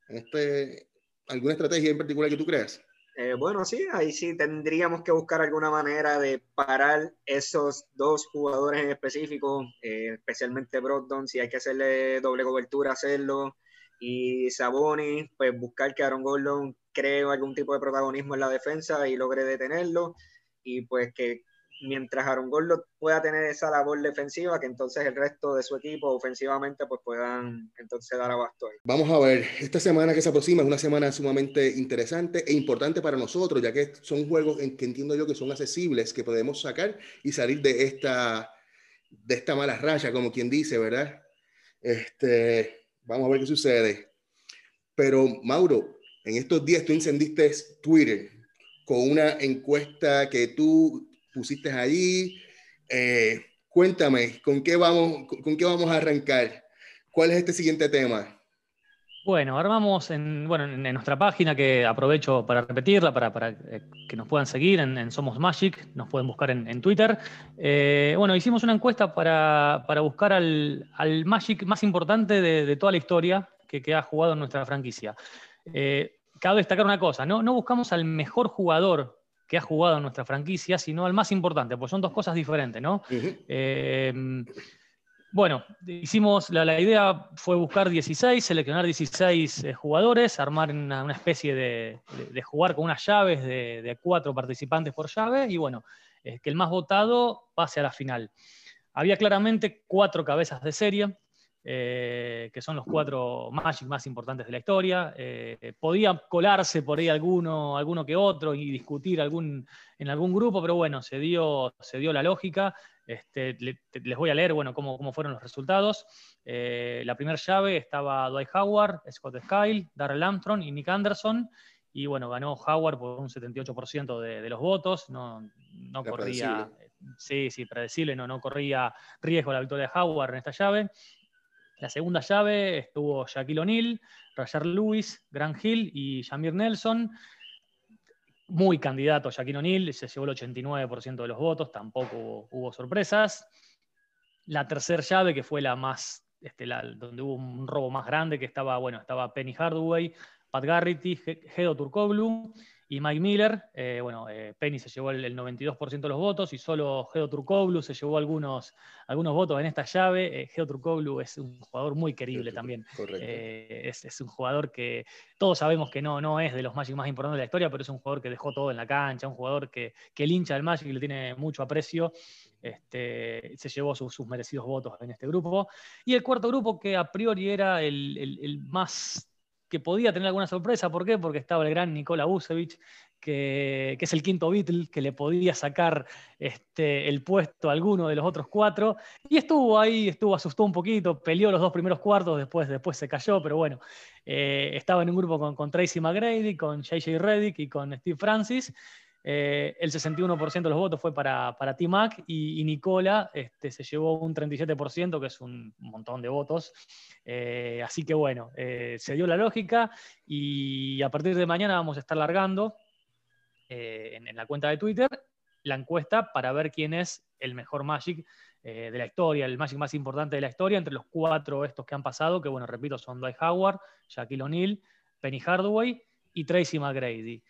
este, alguna estrategia en particular que tú creas? Eh, bueno, sí, ahí sí tendríamos que buscar alguna manera de parar esos dos jugadores en específico, eh, especialmente Brogdon, si hay que hacerle doble cobertura, hacerlo. Y Sabonis, pues buscar que Aaron Gordon cree algún tipo de protagonismo en la defensa y logre detenerlo y pues que mientras Aaron Gordon pueda tener esa labor defensiva, que entonces el resto de su equipo ofensivamente pues puedan entonces dar abasto ahí. Vamos a ver, esta semana que se aproxima es una semana sumamente interesante e importante para nosotros, ya que son juegos en que entiendo yo que son accesibles, que podemos sacar y salir de esta, de esta mala raya, como quien dice, ¿verdad? Este, vamos a ver qué sucede. Pero Mauro, en estos días tú encendiste Twitter con una encuesta que tú pusiste allí. Eh, cuéntame, ¿con qué, vamos, ¿con qué vamos a arrancar? ¿Cuál es este siguiente tema? Bueno, armamos en, bueno, en nuestra página, que aprovecho para repetirla, para, para eh, que nos puedan seguir en, Somos Magic, nos pueden buscar en, Twitter. Eh, bueno, hicimos una encuesta para, para buscar al, al, Magic más importante de, toda la historia que, que, ha jugado en nuestra franquicia. Eh, cabe destacar una cosa, ¿no? no buscamos al mejor jugador que ha jugado en nuestra franquicia, sino al más importante, pues son dos cosas diferentes, ¿no? Em, bueno, hicimos, la, idea fue buscar 16, seleccionar 16 eh, jugadores, armar una, especie de, jugar con unas llaves de, cuatro participantes por llave y bueno, que el más votado pase a la final. Había claramente cuatro cabezas de serie, eh, que son los cuatro Magic más importantes de la historia. Eh, podía colarse por ahí alguno, alguno que otro y discutir algún, en algún grupo, pero bueno, se dio, se dio la lógica. Este, les voy a leer bueno, cómo, cómo fueron los resultados. Eh, la primera llave estaba Dwight Howard, Scott Skyle, Darrell Armstrong y Nick Anderson. Y bueno, ganó Howard por un 78% de, de, los votos. No, no corría. Sí, sí, predecible, no, no corría riesgo la victoria de Howard en esta llave. La segunda llave estuvo Shaquille O'Neal, Rayar Lewis, Grant Hill y Jamir Nelson. Muy candidato Shaquille O'Neal, se llevó el 89% de los votos, tampoco hubo, sorpresas. La tercera llave, que fue la más, este, donde hubo un robo más grande, que estaba, bueno, estaba Penny Hardaway, Pat Garrity, Hedo Turkoglu y Mike Miller. Eh, bueno, eh, Penny se llevó el, 92% de los votos y solo Geo Turkoglu se llevó algunos, algunos votos en esta llave. Eh, Geo Turkoglu es un jugador muy querible también. Es, un jugador que todos sabemos que no, no es de los Magic más importantes de la historia, pero es un jugador que dejó todo en la cancha, un jugador que, que el hincha del Magic le tiene mucho aprecio. Este, se llevó sus, merecidos votos en este grupo. Y el cuarto grupo, que a priori era el, el más que podía tener alguna sorpresa. ¿Por qué? Porque estaba el gran Nikola Vucevic, que, es el quinto Beatle, que le podía sacar este, el puesto a alguno de los otros cuatro. Y estuvo ahí, estuvo, asustó un poquito, peleó los dos primeros cuartos, después, después se cayó, pero bueno, eh, estaba en un grupo con, con Tracy McGrady, con JJ Reddick y con Steve Francis. Eh, el 61% de los votos fue para, para T-Mac y, Nicola este, se llevó un 37%, que es un montón de votos. Eh, así que bueno, eh, se dio la lógica y a partir de mañana vamos a estar largando en, la cuenta de Twitter la encuesta para ver quién es el mejor Magic de la historia, el Magic más importante de la historia, entre los cuatro estos que han pasado, que bueno, repito, son Dwight Howard, Shaquille O'Neal, Penny Hardaway y Tracy McGrady.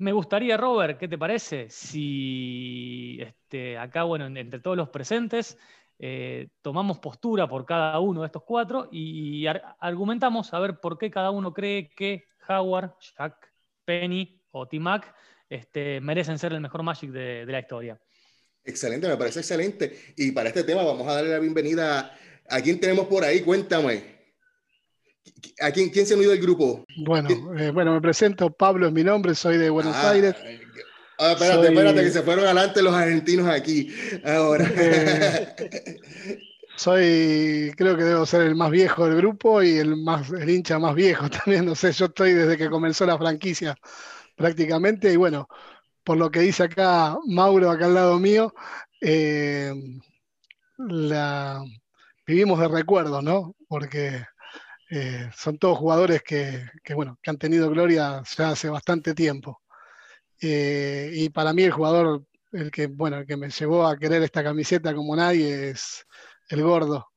Me gustaría, Robert, ¿qué te parece? Si este, acá, bueno, entre todos los presentes, eh, tomamos postura por cada uno de estos cuatro y argumentamos a ver por qué cada uno cree que Howard, Jack, Penny o T-Mac este, merecen ser el mejor Magic de, de, la historia. Excelente, me parece excelente. Y para este tema vamos a darle la bienvenida a quien tenemos por ahí. Cuéntame. ¿A quién, quién se ha unido al grupo? Bueno, eh, bueno, me presento, Pablo es mi nombre, soy de Buenos ah, Aires. Ah, espérate, espérate, que se fueron adelante los argentinos aquí. Ahora. Eh, soy, creo que debo ser el más viejo del grupo y el, más, el hincha más viejo también. No sé, yo estoy desde que comenzó la franquicia prácticamente. Y bueno, por lo que dice acá Mauro, acá al lado mío, eh, la, vivimos de recuerdos, ¿no? Porque eh, son todos jugadores que, bueno, que han tenido gloria ya hace bastante tiempo. Eh, y para mí el jugador, el que, bueno, que me llevó a querer esta camiseta como nadie es el gordo,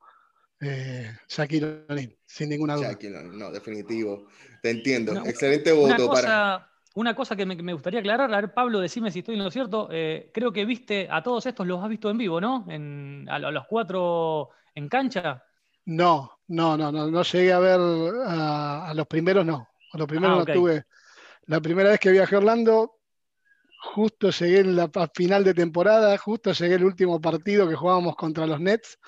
eh, Shaquille O'Neal, sin ninguna duda. no, definitivo. Te entiendo. Excelente voto una cosa, para... Una cosa que me, gustaría aclarar, a ver, Pablo, decime si estoy en lo cierto. creo que viste a todos estos, los has visto en vivo, ¿no? a los cuatro en cancha. No, no, no, no, no llegué a ver a, los primeros, no. A los primeros ah, no tuve. La primera vez que viajé a Orlando, justo llegué en la final de temporada, justo llegué el último partido que jugábamos contra los Nets,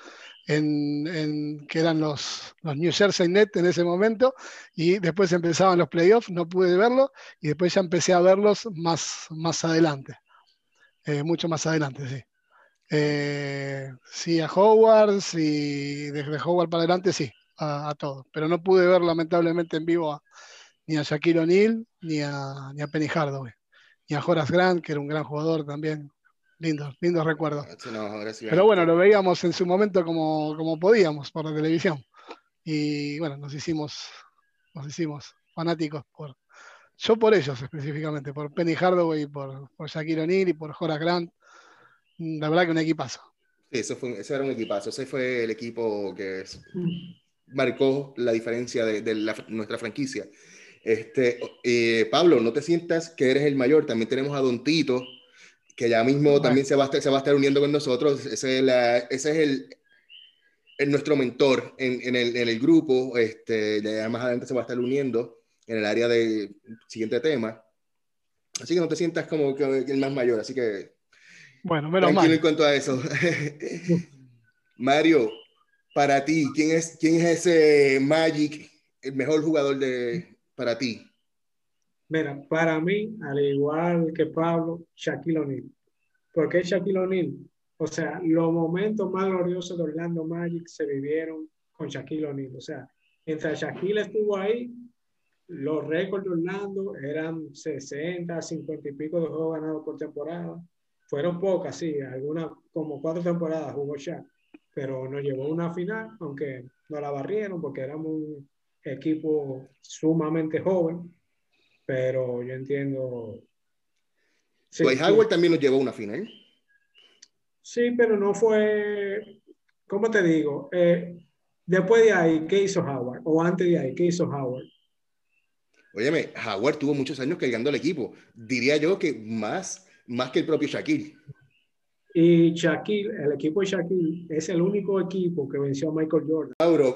en, que eran los, los, New Jersey Nets en ese momento, y después empezaban los playoffs, no pude verlo, y después ya empecé a verlos más, más adelante, eh, mucho más adelante, sí. Eh, sí, a Howard, sí, desde Howard para adelante, sí, a, todos. Pero no pude ver lamentablemente en vivo ni a Shaquille O'Neal, ni a, ni a Penny Hardaway, ni a Horace Grant, que era un gran jugador también. Lindos, lindos recuerdos. Ah, Pero bueno, lo veíamos en su momento como, como podíamos por la televisión. Y bueno, nos hicimos, nos hicimos fanáticos por, yo por ellos específicamente, por Penny Hardaway, por, por Shaquille O'Neal y por Horace Grant la verdad que un equipazo. Sí, eso, fue, eso era un equipazo. Ese fue el equipo que marcó la diferencia de, nuestra franquicia. Este, eh, Pablo, no te sientas que eres el mayor. También tenemos a Don Tito, que ya mismo también se va, a estar, se va a estar uniendo con nosotros. Ese es, el, nuestro mentor en, el, grupo. Este, ya más adelante se va a estar uniendo en el área del siguiente tema. Así que no te sientas como que el más mayor. Así que bueno, menos Tranquilo en cuanto a eso. Mario, para ti, ¿quién es, quién es ese Magic, el mejor jugador de, para ti? Mira, para mí, al igual que Pablo, Shaquille O'Neal. ¿Por qué Shaquille O'Neal? O sea, los momentos más gloriosos de Orlando Magic se vivieron con Shaquille O'Neal. O sea, mientras Shaquille estuvo ahí, los récords de Orlando eran 60, 50 y pico de juegos ganados por temporada fueron pocas, sí, algunas, como cuatro temporadas jugó Shaq, pero nos llevó a una final, aunque no la barrieron porque éramos un equipo sumamente joven, pero yo entiendo. Sí, Howard también nos llevó a una final. Sí, pero no fue, ¿cómo te digo? Eh, después de ahí, ¿qué hizo Howard? O antes de ahí, ¿qué hizo Howard? Óyeme, Jaguar tuvo muchos años cargando el equipo. Diría yo que más, más que el propio Shaquille. Y Shaquille, el equipo de Shaquille es el único equipo que venció a Michael Jordan. Mauro,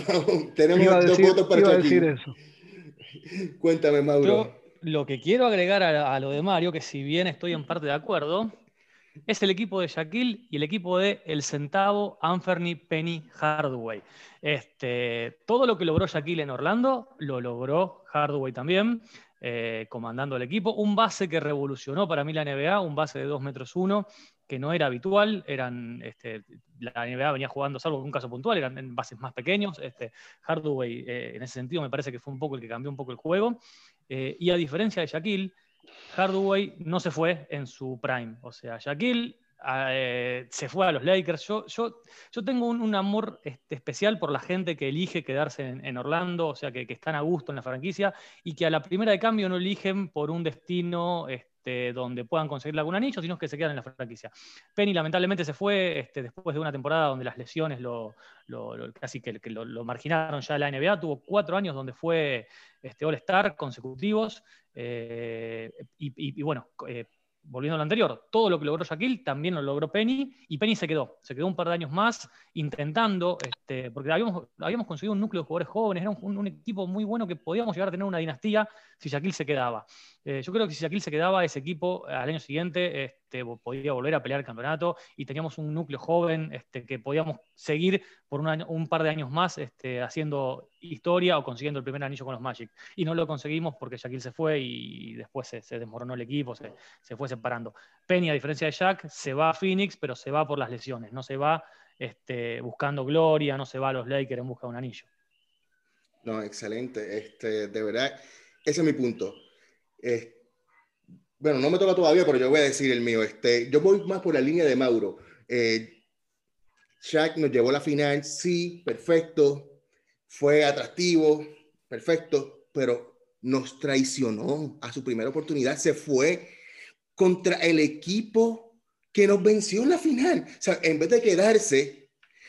tenemos dos votos para Shaquille. Cuéntame, Mauro. lo que quiero agregar a, lo de Mario, que si bien estoy en parte de acuerdo, es el equipo de Shaquille y el equipo de El Centavo, Anferny, Penny, Hardaway. Este, todo lo que logró Shaquille en Orlando, lo logró Hardaway también. Eh, comandando el equipo. Un base que revolucionó para mí la NBA, un base de 2 metros 1, que no era habitual, eran, este, la NBA venía jugando, salvo en un caso puntual, eran en bases más pequeños. Este, Hardaway, eh, en ese sentido, me parece que fue un poco el que cambió un poco el juego. Eh, y a diferencia de Shaquille, Hardaway no se fue en su prime. O sea, Shaquille eh, se fue a los Lakers. Yo, yo, yo tengo un, amor este, especial por la gente que elige quedarse en, Orlando, o sea, que, están a gusto en la franquicia y que a la primera de cambio no eligen por un destino este, donde puedan conseguir algún anillo, sino que se quedan en la franquicia. Penny lamentablemente se fue este, después de una temporada donde las lesiones lo, casi que, lo, marginaron ya la NBA. Tuvo cuatro años donde fue All-Star consecutivos. Eh, y, bueno, eh, volviendo a lo anterior, todo lo que logró Shaquille también lo logró Penny y Penny se quedó, se quedó un par de años más intentando, este, porque habíamos, habíamos conseguido un núcleo de jugadores jóvenes, era un, equipo muy bueno que podíamos llegar a tener una dinastía si Shaquille se quedaba. Eh, yo creo que si Shaquille se quedaba, ese equipo al año siguiente este, podía volver a pelear el campeonato y teníamos un núcleo joven este, que podíamos seguir por un, par de años más este, haciendo historia o consiguiendo el primer anillo con los Magic. Y no lo conseguimos porque Shaquille se fue y, después se, desmoronó el equipo, se, se, fue separando. Penny, a diferencia de Jack, se va a Phoenix, pero se va por las lesiones, no se va este, buscando gloria, no se va a los Lakers en busca de un anillo. No, excelente. Este, de verdad, ese es mi punto. Bueno, no me toca todavía, pero yo voy a decir el mío. Este, yo voy más por la línea de Mauro. Eh, Shaq nos llevó la final, sí, perfecto. Fue atractivo, perfecto, pero nos traicionó a su primera oportunidad. Se fue contra el equipo que nos venció en la final. O sea, en vez de quedarse,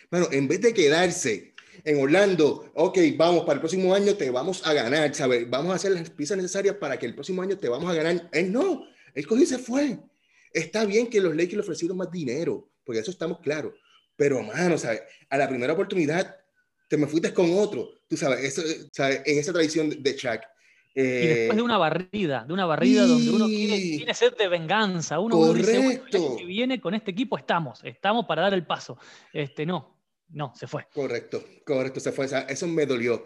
bueno, en vez de quedarse en Orlando, ok, vamos, para el próximo año te vamos a ganar, ¿sabes? Vamos a hacer las piezas necesarias para que el próximo año te vamos a ganar. Él no, él cogió y se fue. Está bien que los Lakers le ofrecieron más dinero, porque eso estamos claros. Pero, mano, ¿sabes? A la primera oportunidad te me fuiste con otro. Tú sabes, eso, ¿sabes? En esa tradición de Chuck y después de eh, una barrida, de una barrida donde uno quiere, ser de venganza, uno dice, bueno, que viene con este equipo estamos, estamos para dar el paso. Este, no, no, se fue. Correcto, correcto, se fue. Eso me dolió.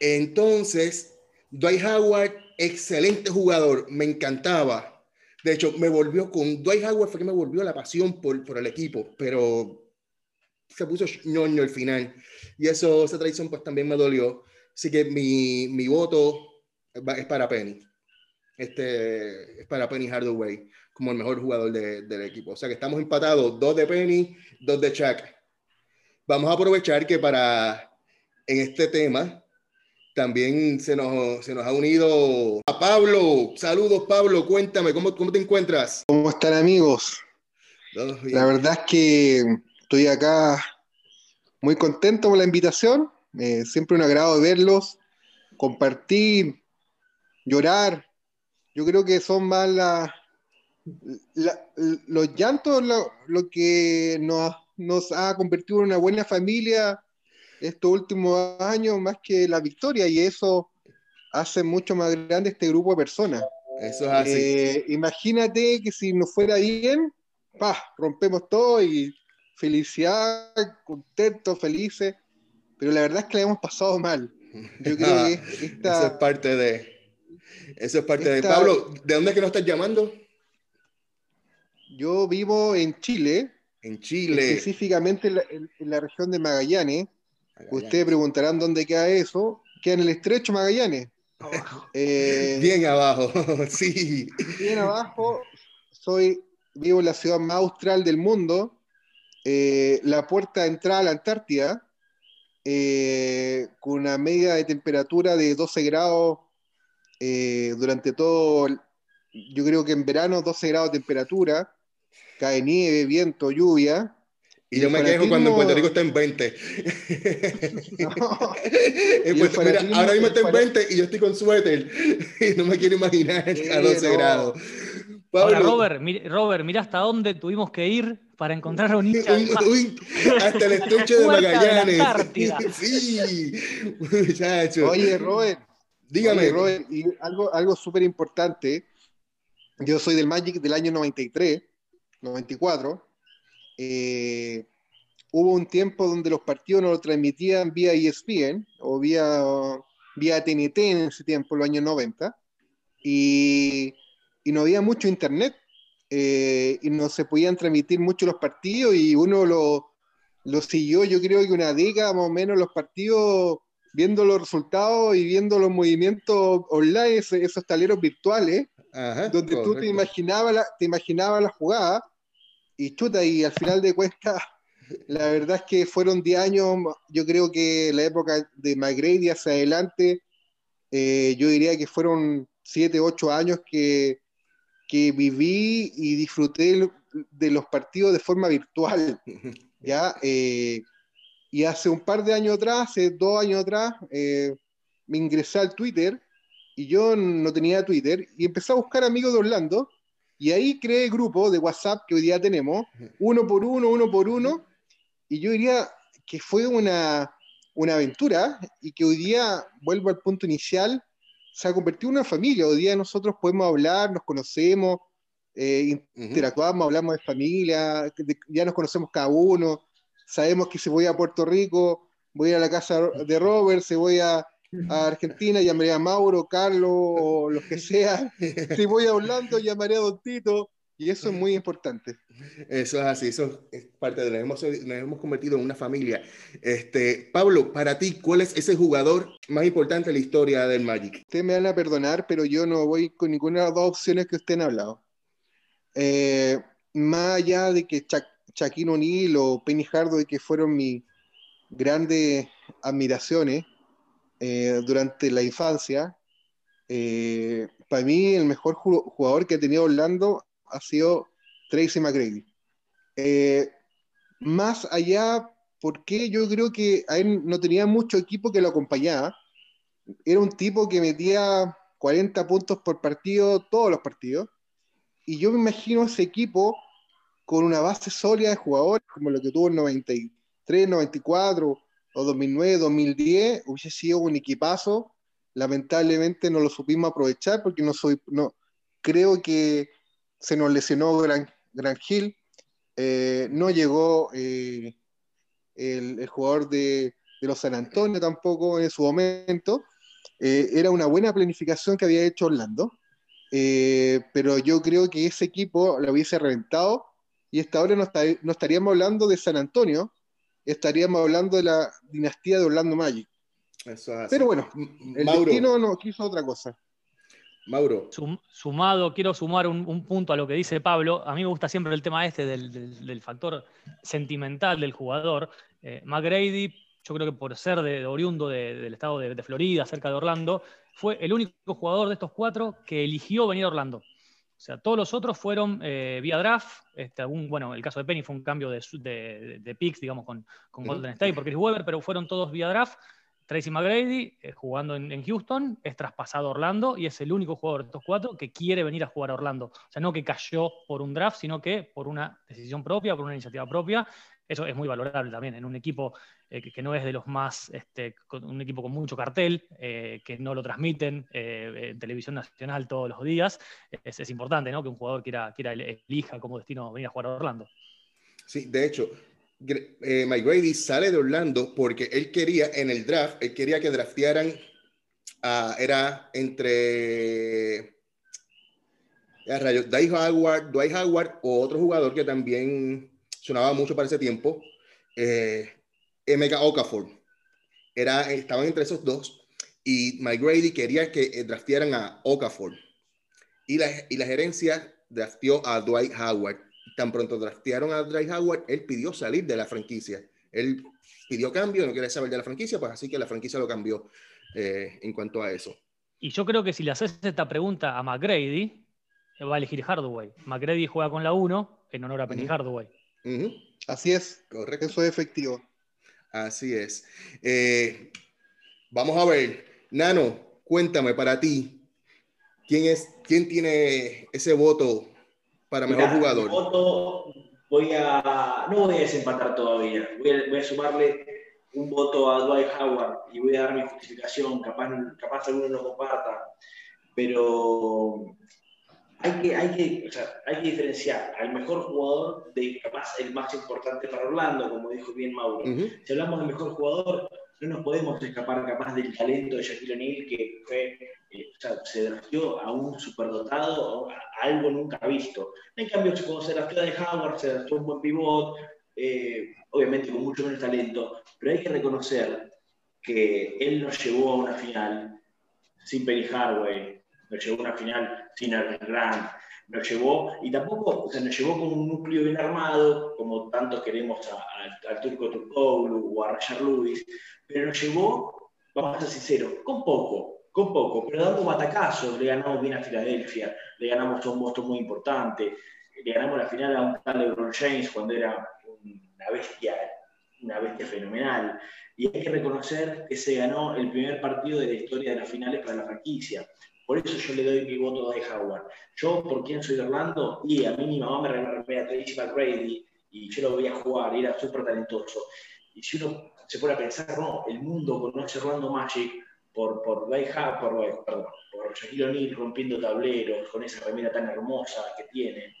Entonces, Dwight Howard, excelente jugador, me encantaba. De hecho, me volvió con Dwight Howard, fue que me volvió la pasión por, por el equipo, pero se puso ñoño al final. Y eso, esa traición, pues también me dolió. Así que mi, mi voto es para Penny. Este, es para Penny Hardaway como el mejor jugador del equipo. O sea que estamos empatados, dos de Penny, dos de Chuck. Vamos a aprovechar que para en este tema también se nos, se nos ha unido a Pablo. Saludos, Pablo. Cuéntame, ¿cómo, cómo te encuentras? ¿Cómo están, amigos? La verdad es que estoy acá muy contento con la invitación. Eh, siempre un agrado verlos, compartir llorar. Yo creo que son más los llantos lo, que nos, nos, ha convertido en una buena familia estos últimos años, más que la victoria, y eso hace mucho más grande este grupo de personas. Eso es así. Eh, imagínate que si nos fuera bien, pa, rompemos todo y felicidad, contentos, felices, pero la verdad es que la hemos pasado mal. Yo creo que esta, es parte de eso es parte de Pablo. ¿De dónde es que nos estás llamando? Yo vivo en Chile. En Chile. Específicamente en la, región de Magallanes. Ustedes preguntarán dónde queda eso. Queda en el estrecho Magallanes. Eh, bien abajo, sí. Bien abajo. Soy, vivo en la ciudad más austral del mundo. Eh, la puerta de entrada a la Antártida. Eh, con una media de temperatura de 12 grados eh, durante todo, yo creo que en verano 12 grados de temperatura, cae nieve, viento, lluvia. Y yo me quejo cuando en Puerto Rico está en 20. ahora mismo está en 20 y yo estoy con suéter. Y no me quiero imaginar a 12 grados. Ahora, Robert, Robert, mira hasta dónde tuvimos que ir para encontrar a un hincha. hasta el estrecho de Magallanes. sí, muchacho. Oye, Robert. Dígame. Robert, y algo, algo súper importante. Yo soy del Magic del año 93, 94. Eh, hubo un tiempo donde los partidos no lo transmitían vía ESPN o vía, vía TNT en ese tiempo, los años 90. Y y no había mucho internet eh, y no se podían transmitir mucho los partidos y uno lo, lo siguió, yo creo que una década más o menos los partidos viendo los resultados y viendo los movimientos online, esos, taleros virtuales, donde tú te imaginabas la, te imaginabas la jugada y chuta, y al final de cuentas, la verdad es que fueron 10 años, yo creo que la época de McGrady hacia adelante, eh, yo diría que fueron 7, 8 años que que viví y disfruté de los partidos de forma virtual. ¿ya? Eh, y hace un par de años atrás, hace dos años atrás, eh, me ingresé al Twitter y yo no tenía Twitter y empecé a buscar amigos de Orlando y ahí creé el grupo de WhatsApp que hoy día tenemos, uno por uno, uno por uno, y yo diría que fue una, una aventura y que hoy día vuelvo al punto inicial se ha convertido en una familia. Hoy día nosotros podemos hablar, nos conocemos, eh, interactuamos, hablamos de familia, ya nos conocemos cada uno, sabemos que si voy a Puerto Rico, voy a la casa de Robert, si voy a, Argentina, llamaré a Mauro, Carlos, o lo que sea. Si voy a Orlando, llamaré a Don Tito. Y eso es muy importante. Eso es así, eso es parte de lo hemos, nos hemos convertido en una familia. Este, Pablo, para ti, ¿cuál es ese jugador más importante de la historia del Magic? Ustedes me van a perdonar, pero yo no voy con ninguna de las dos opciones que usted han hablado. Eh, más allá de que Shaquille O'Neal o Penny Hardaway, que fueron mis grandes admiraciones eh, durante la infancia, eh, para mí el mejor jugador que ha tenido Orlando ha sido Tracy McGrady. Eh, más allá, porque yo creo que él no tenía mucho equipo que lo acompañaba. Era un tipo que metía 40 puntos por partido, todos los partidos. Y yo me imagino ese equipo con una base sólida de jugadores, como lo que tuvo en 93, 94 o 2009, 2010, hubiese sido un equipazo. Lamentablemente no lo supimos aprovechar porque no soy, no, creo que se nos lesionó Gran, Gran Hill, eh, no llegó eh, el, jugador de, los San Antonio tampoco en su momento. Eh, era una buena planificación que había hecho Orlando, pero yo creo que ese equipo lo hubiese reventado y esta hora no, no estaríamos hablando de San Antonio, estaríamos hablando de la dinastía de Orlando Magic. Pero bueno, el destino no quiso otra cosa. Mauro. sumado, quiero sumar un, punto a lo que dice Pablo. A mí me gusta siempre el tema este del, factor sentimental del jugador. Eh, McGrady, yo creo que por ser de, oriundo del estado de, Florida, cerca de Orlando, fue el único jugador de estos cuatro que eligió venir a Orlando. Sea, todos los otros fueron eh, vía draft. Este, bueno, el caso de Penny fue un cambio de, de, picks, digamos, con, con Golden State por Chris Webber, pero fueron todos vía draft. Tracy McGrady, eh, jugando en, Houston, es traspasado a Orlando y es el único jugador de estos cuatro que quiere venir a jugar a Orlando. O sea, no que cayó por un draft, sino que por una decisión propia, por una iniciativa propia. Eso es muy valorable también en un equipo eh, que, no es de los más, este, un equipo con mucho cartel, eh, que no lo transmiten en televisión nacional todos los días. Es, importante ¿no? que un jugador quiera, quiera elija como destino venir a jugar a Orlando. Sí, de hecho, eh, Mike Grady sale de Orlando porque él quería en el draft, él quería que draftearan, era entre Dwight Howard, Dwight Howard o otro jugador que también sonaba mucho para ese tiempo, eh, Emeka Okafor. Era, estaban entre esos dos y Mike Grady quería que eh, draftearan a Okafor. Y la, y la gerencia drafteó a Dwight Howard tan pronto draftearon a Dry Howard, él pidió salir de la franquicia. Él pidió cambio, no quiere saber de la franquicia, pues así que la franquicia lo cambió eh, en cuanto a eso. Y yo creo que si le haces esta pregunta a McGrady, va a elegir Hardaway. McGrady juega con la 1 en honor a Penny Hardaway. Así es, correcto, eso es efectivo. Así es. Eh, vamos a ver, Nano, cuéntame para ti, ¿quién es, quién tiene ese voto para mejor jugador? Voto, voy a, no voy a desempatar todavía, voy a, voy a, sumarle un voto a Dwight Howard y voy a dar mi justificación, capaz, capaz alguno no comparta, pero hay que, hay, que, o sea, hay que diferenciar al mejor jugador de capaz el más importante para Orlando, como dijo bien Mauro. Si hablamos del mejor jugador, no nos podemos escapar capaz del talento de Shaquille O'Neal, que fue, eh, o sea, se drafteó a un superdotado, a, algo nunca visto. En cambio, cuando se drafteó de Howard, se drafteó un buen pivot, eh, obviamente con mucho menos talento, pero hay que reconocer que él nos llevó a una final sin Penny Hardway, nos llevó a una final sin Grant, nos llevó, y tampoco, o sea, nos llevó con un núcleo bien armado, como tanto queremos al Turco Turkoglu o a Rayar Lewis, pero nos llevó, vamos a ser sinceros, con poco, con poco, pero dando batacazos, le ganamos bien a Filadelfia, le ganamos a un Boston muy importante, le ganamos la final a un tal LeBron James cuando era una bestia, una bestia fenomenal. Y hay que reconocer que se ganó el primer partido de la historia de las finales para la franquicia. Por eso yo le doy mi voto a Howard. Yo, ¿por quién soy de Orlando? Y a mí mi mamá me regaló a Tracy McGrady y yo lo veía jugar y era súper talentoso. Y si uno se pone a pensar, no, el mundo conoce Orlando Magic por, por, Howard, por, perdón, por Shaquille O'Neal rompiendo tableros, con esa remera tan hermosa que tiene.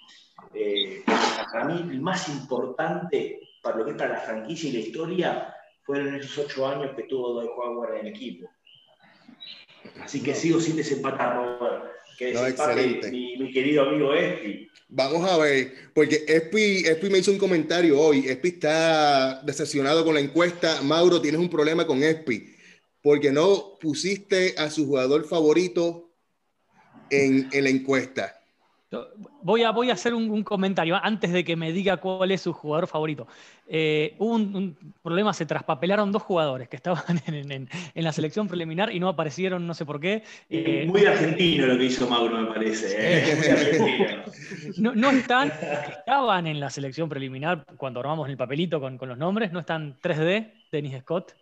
Eh, para mí, el más importante para lo que es para la franquicia y la historia fueron esos ocho años que tuvo Dwight Howard en el equipo. Así que sigo sin desempatar, Robert. Que no, excelente. Mi, mi, querido amigo Espi. Vamos a ver, porque Espi, Espi me hizo un comentario hoy. Espi está decepcionado con la encuesta. Mauro, tienes un problema con Espi, porque no pusiste a su jugador favorito en, en la encuesta. Voy a, voy a hacer un, comentario antes de que me diga cuál es su jugador favorito. Eh, hubo un, problema, se traspapelaron dos jugadores que estaban en, la selección preliminar y no aparecieron, no sé por qué. Eh, muy argentino lo que hizo Mauro, me parece. ¿eh? no, están, estaban en la selección preliminar cuando armamos el papelito con, con los nombres, no están 3D, Dennis Scott,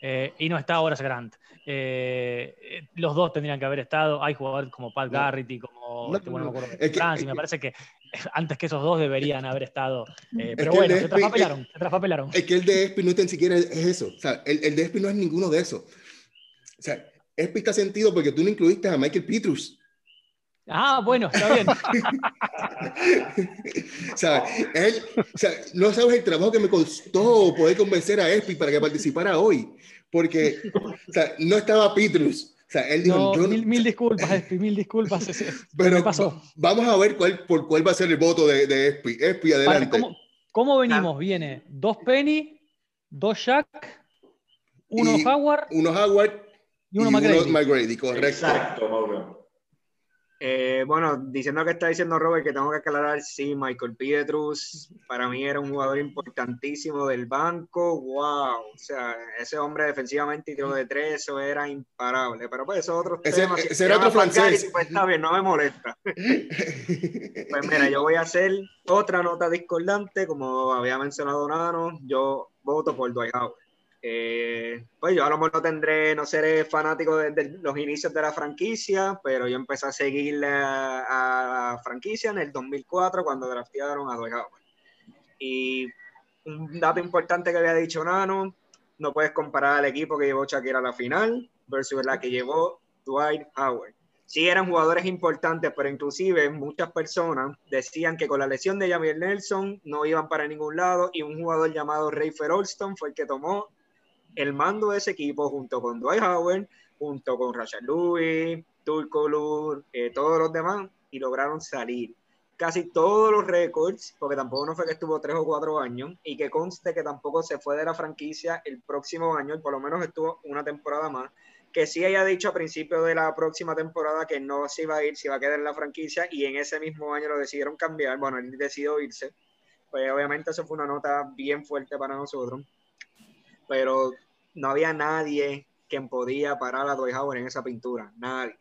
eh, y no está Horace Grant. Eh, eh, los dos tendrían que haber estado. Hay jugadores como Pat Garrity, como este, bueno, me acuerdo, y me parece que antes que esos dos deberían haber estado. pero bueno, se, traspapelaron, se traspapelaron. Es que el de Espi no ni siquiera es eso. O sea, el, el de Espi no es ninguno de esos. O sea, Espi está sentido porque tú no incluiste a Michael Petrus. Ah, bueno, está bien. o sea, él, o sea, no sabes el trabajo que me costó poder convencer a Espi para que participara hoy, porque o sea, no estaba Petrus. O sea, él dijo, no, mil, mil, disculpas, Espi, mil disculpas. Pero pasó? vamos a ver cuál, por cuál va a ser el voto de, de Espi. Espi, adelante. ¿cómo, ¿cómo, venimos? Viene dos Penny, dos Jack, uno Howard. Uno Howard y uno, y McGrady. correcto. Exacto, Mauro. Eh, bueno, diciendo que está diciendo Robert que tengo que aclarar, sí, Michael Pietrus para mí era un jugador importantísimo del banco, wow, o sea, ese hombre defensivamente y tiro de tres, eso era imparable, pero pues eso otros ese, temas. Ese era otro francés. Pues está bien, no me molesta. pues mira, yo voy a hacer otra nota discordante, como había mencionado Nano, yo voto por Dwight Howard. Eh, pues yo a lo mejor no tendré, no seré fanático desde los inicios de la franquicia, pero yo empecé a seguir a, la franquicia en el 2004 cuando draftearon a Dwight Howard. Y un dato importante que había dicho Nano, no puedes comparar al equipo que llevó Shakira a la final versus la que llevó Dwight Howard. Sí eran jugadores importantes, pero inclusive muchas personas decían que con la lesión de Jamir Nelson no iban para ningún lado y un jugador llamado Rayfer Olston fue el que tomó el mando de ese equipo junto con Dwight Howard, junto con Rashad Lewis, Turco eh, todos los demás, y lograron salir. Casi todos los récords, porque tampoco no fue que estuvo tres o cuatro años, y que conste que tampoco se fue de la franquicia el próximo año, y por lo menos estuvo una temporada más, que sí haya dicho a principio de la próxima temporada que no se iba a ir, se iba a quedar en la franquicia, y en ese mismo año lo decidieron cambiar, bueno, él decidió irse, pues obviamente eso fue una nota bien fuerte para nosotros, pero no había nadie que podía parar a Dwight Howard en esa pintura, nadie.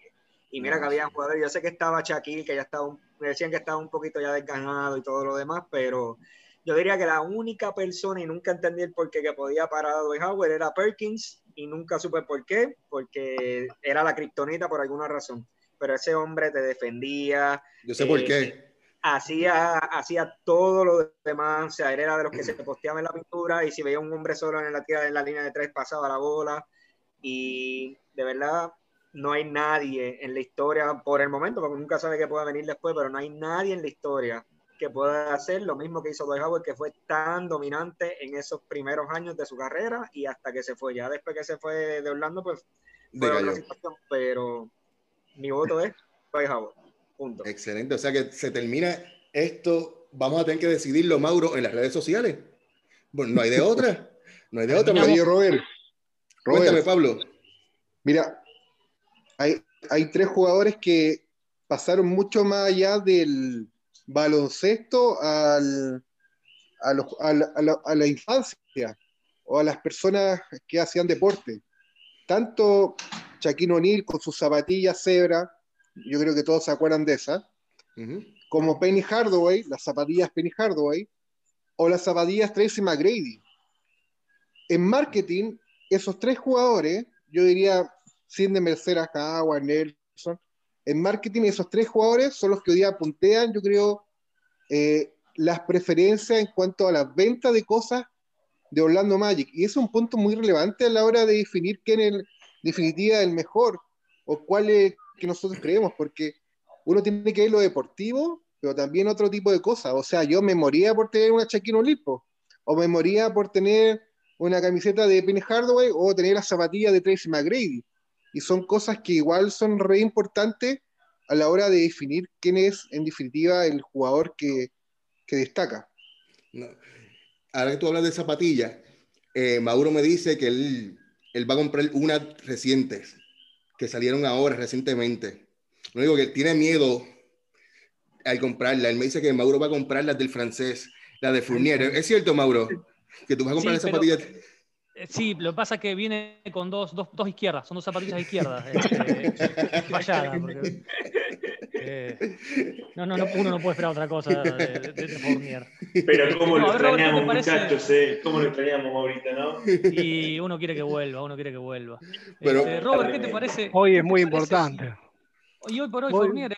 Y mira que había jugadores, yo sé que estaba Shaquille, que ya estaba, me decían que estaba un poquito ya desganado y todo lo demás, pero yo diría que la única persona, y nunca entendí el por qué que podía parar a Dwight Howard, era Perkins, y nunca supe por qué, porque era la kriptonita por alguna razón. Pero ese hombre te defendía. Yo sé por qué. Hacía, hacía todo lo demás, o sea, era de los que se posteaba en la pintura y si veía un hombre solo en la tira en la línea de tres pasaba la bola y de verdad no hay nadie en la historia por el momento, porque nunca sabe qué pueda venir después, pero no hay nadie en la historia que pueda hacer lo mismo que hizo Dwight Howard, que fue tan dominante en esos primeros años de su carrera y hasta que se fue. Ya después que se fue de Orlando, pues fue otra situación, pero mi voto es Dwight Howard. Punto. Excelente, o sea que se termina esto, vamos a tener que decidirlo, Mauro, en las redes sociales. Bueno, no hay de otra. No hay de otra. Oye, Robert. Cuéntame, Pablo. Mira, hay, hay tres jugadores que pasaron mucho más allá del, baloncesto al, a, la, infancia o a las personas que hacían deporte. Tanto Shaquille O'Neal con sus zapatillas cebra, yo creo que todos se acuerdan de esa, como Penny Hardaway, las zapatillas Penny Hardaway, o las zapatillas Tracy McGrady. En marketing, esos tres jugadores, yo diría, sin de Mercedes, Howard, Nelson, en marketing esos tres jugadores son los que hoy día puntean, yo creo, eh, las preferencias en cuanto a la venta de cosas de Orlando Magic. Y es un punto muy relevante a la hora de definir quién es, en definitiva, el mejor o cuál es que nosotros creemos, porque uno tiene que ver lo deportivo, pero también otro tipo de cosas. O sea, yo me moría por tener una Shaquille Lipo, o me moría por tener una camiseta de Penny Hardaway, o tener las zapatillas de Tracy McGrady y son cosas que igual son re importantes a la hora de definir quién es, en definitiva, el jugador que, que destaca. Ahora que tú hablas de zapatillas, eh, Mauro me dice que él, él, va a comprar unas recientes, que salieron ahora recientemente. Lo único que tiene miedo al comprarla. Él me dice que Mauro va a comprar las del francés, la de Fournier. ¿Es cierto, Mauro? Que tú vas a comprar sí, zapatillas. Eh, sí, lo que pasa es que viene con dos, dos, dos izquierdas, son dos zapatillas izquierdas. Este, falladas. Eh, no, no, no, uno no puede esperar otra cosa de, de, de Fournier. Pero cómo lo extrañamos, muchachos, eh? ¿Cómo lo extrañamos ahorita, no? Y uno quiere que vuelva, uno quiere que vuelva. Pero, este, Robert, ¿qué te parece? Hoy es muy importante. Y hoy por hoy, Fournier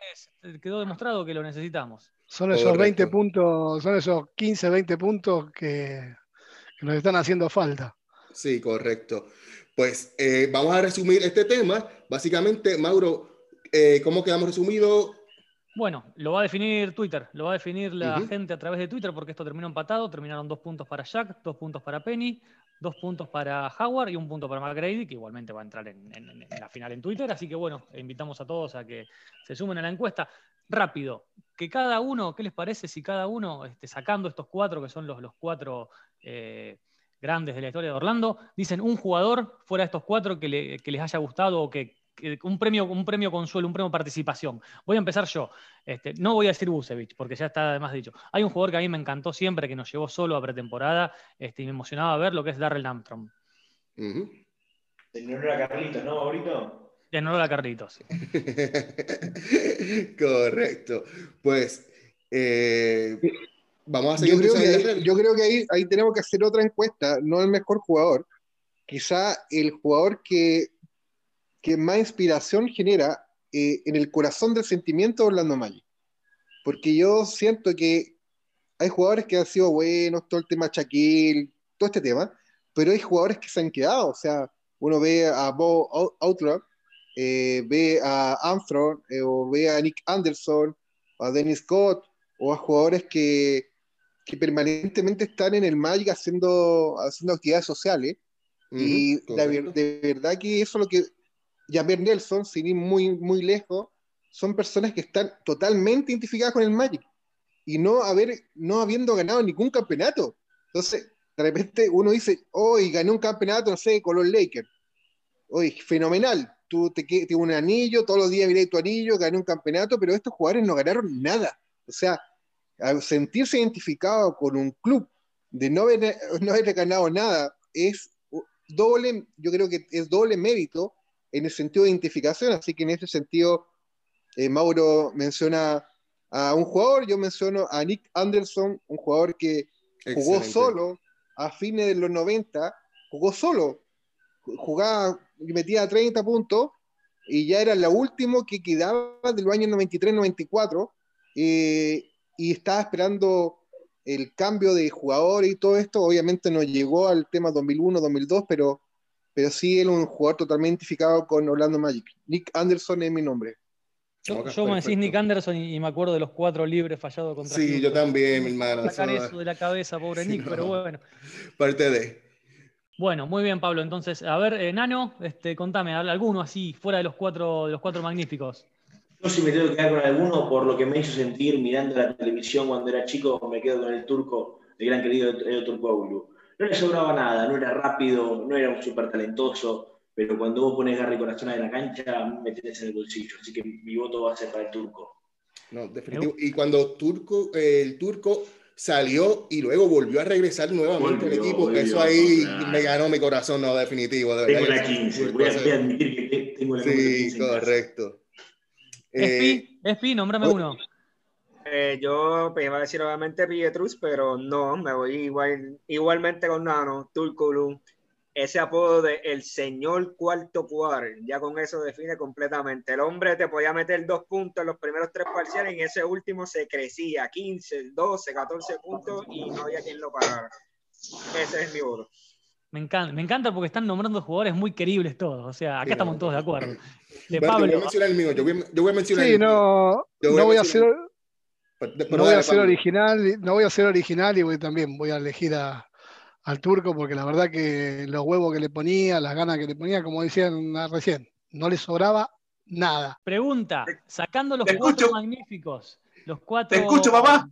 quedó demostrado que lo necesitamos. Son esos 20 puntos, son esos 15, 20 puntos que, que nos están haciendo falta. Sí, correcto. Pues eh, vamos a resumir este tema. Básicamente, Mauro, eh, ¿cómo quedamos resumido? Bueno, lo va a definir Twitter, lo va a definir la gente a través de Twitter porque esto terminó empatado. Terminaron dos puntos para Jack, dos puntos para Penny, dos puntos para Howard y un punto para McGrady, que igualmente va a entrar en, la final en Twitter. Así que bueno, invitamos a todos a que se sumen a la encuesta. Rápido, que cada uno, ¿qué les parece si cada uno, este, sacando estos cuatro, que son los, los cuatro eh, grandes de la historia de Orlando, dicen un jugador fuera de estos cuatro que, les haya gustado o que, un, premio, un premio consuelo, un premio participación. Voy a empezar yo. Este, no voy a decir Busevich, porque ya está además dicho. Hay un jugador que a mí me encantó siempre, que nos llevó solo a pretemporada este, y me emocionaba ver lo que es Darrell Armstrong. En honor a Carlitos, ¿no, favorito? En honor a Carlitos. Correcto. Pues. Eh, Vamos a seguir. Yo creo, que, yo creo que ahí, tenemos que hacer otra encuesta, no el mejor jugador, quizá el jugador que, que más inspiración genera eh, en el corazón del sentimiento de Orlando Magic. Porque yo siento que hay jugadores que han sido buenos, todo el tema Shaquille, todo este tema, pero hay jugadores que se han quedado. O sea, uno ve a Bo Outlaw, eh, ve a Armstrong, eh, o ve a Nick Anderson, o a Dennis Scott, o a jugadores que, que permanentemente están en el Magic haciendo, haciendo actividades sociales. y de verdad que eso es lo que Javier Nelson, sin ir muy, muy lejos, son personas que están totalmente identificadas con el Magic y no, haber, no habiendo ganado ningún campeonato. Entonces, de repente uno dice, hoy gané un campeonato, no sé, con los Lakers. Hoy, fenomenal. Tú te tienes un anillo, todos los días miré tu anillo, gané un campeonato, pero estos jugadores no ganaron nada. O sea, al sentirse identificado con un club de no haber, no haber ganado nada, es doble, yo creo que es doble mérito en el sentido de identificación, así que en ese sentido, eh, Mauro menciona a un jugador, yo menciono a Nick Anderson, un jugador que jugó solo a fines de los 90, jugó solo, jugaba y metía 30 puntos y ya era la último que quedaba del año 93-94 eh, y estaba esperando el cambio de jugador y todo esto. Obviamente no llegó al tema 2001-2002, pero, pero sí era un jugador totalmente identificado con Orlando Magic. Nick Anderson es mi nombre. Yo, me decís Nick Anderson y, me acuerdo de los cuatro libres fallados contra Sí, yo también, mi hermano. Sacar eso de la cabeza, pobre Nick, pero bueno. Parte de. Bueno, muy bien, Pablo. Entonces, a ver, eh, Nano, este, contame, alguno así, fuera de los cuatro, de los cuatro magníficos. Yo si me tengo que quedar con alguno por lo que me hizo sentir mirando la televisión cuando era chico, me quedo con el turco, el gran querido el Turco No le sobraba nada, no era rápido, no era un súper talentoso, pero cuando vos pones Garry Corazón en la cancha, me tienes en el bolsillo. Así que mi voto va a ser para el turco. No, definitivo. Y cuando turco, el turco salió y luego volvió a regresar nuevamente al equipo. eso ahí me ganó mi corazón, no, definitivo. De tengo la 15, voy a, admitir que tengo la 15. Sí, correcto. Espi, eh, Espi, nómbrame uno. Eh, yo pues, iba a decir obviamente Pietrus, pero no, me voy igual, igualmente con Nano, Turkulum. Ese apodo de el señor cuarto cuadro, ya con eso define completamente. El hombre te podía meter dos puntos en los primeros tres parciales y en ese último se crecía 15, 12, 14 puntos y no había quien lo parara. Ese es mi voto. Me encanta, me encanta porque están nombrando jugadores muy queribles todos. O sea, acá estamos todos de acuerdo. De Pablo. Yo voy a mencionar el mío. Yo voy, a mencionar sí, no, no voy a hacer. No voy a ser original, no voy a ser original y voy, también voy a elegir a, al turco porque la verdad que los huevos que le ponía, las ganas que le ponía, como decían recién, no le sobraba nada. Pregunta, sacando los cuatro magníficos, los cuatro. Te escucho, papá.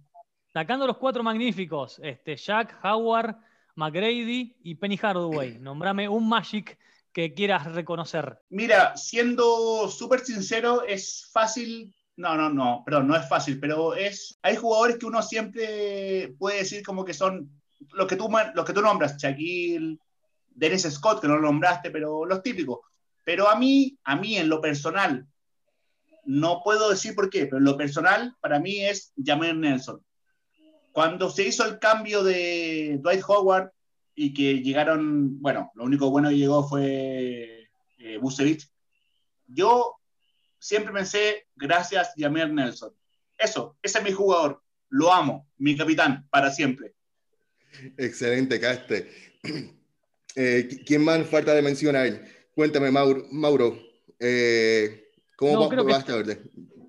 Sacando los cuatro magníficos, este, Jack, Howard, McGrady y Penny Hardaway. Nombrame un Magic que quieras reconocer. Mira, siendo súper sincero, es fácil. No, no, no, perdón, no es fácil, pero es. Hay jugadores que uno siempre puede decir como que son los que tú, los que tú nombras, Shaquille, Dennis Scott, que no lo nombraste, pero los típicos. Pero a mí, a mí en lo personal, no puedo decir por qué, pero en lo personal, para mí es Jameer Nelson. Cuando se hizo el cambio de Dwight Howard y que llegaron, bueno, lo único bueno que llegó fue eh, yo siempre pensé, gracias Jameer Nelson. Eso, ese es mi jugador, lo amo, mi capitán, para siempre. Excelente, Caste. Eh, ¿Quién más falta de mencionar? Cuéntame, Mauro. Mauro eh, ¿Cómo no, va, a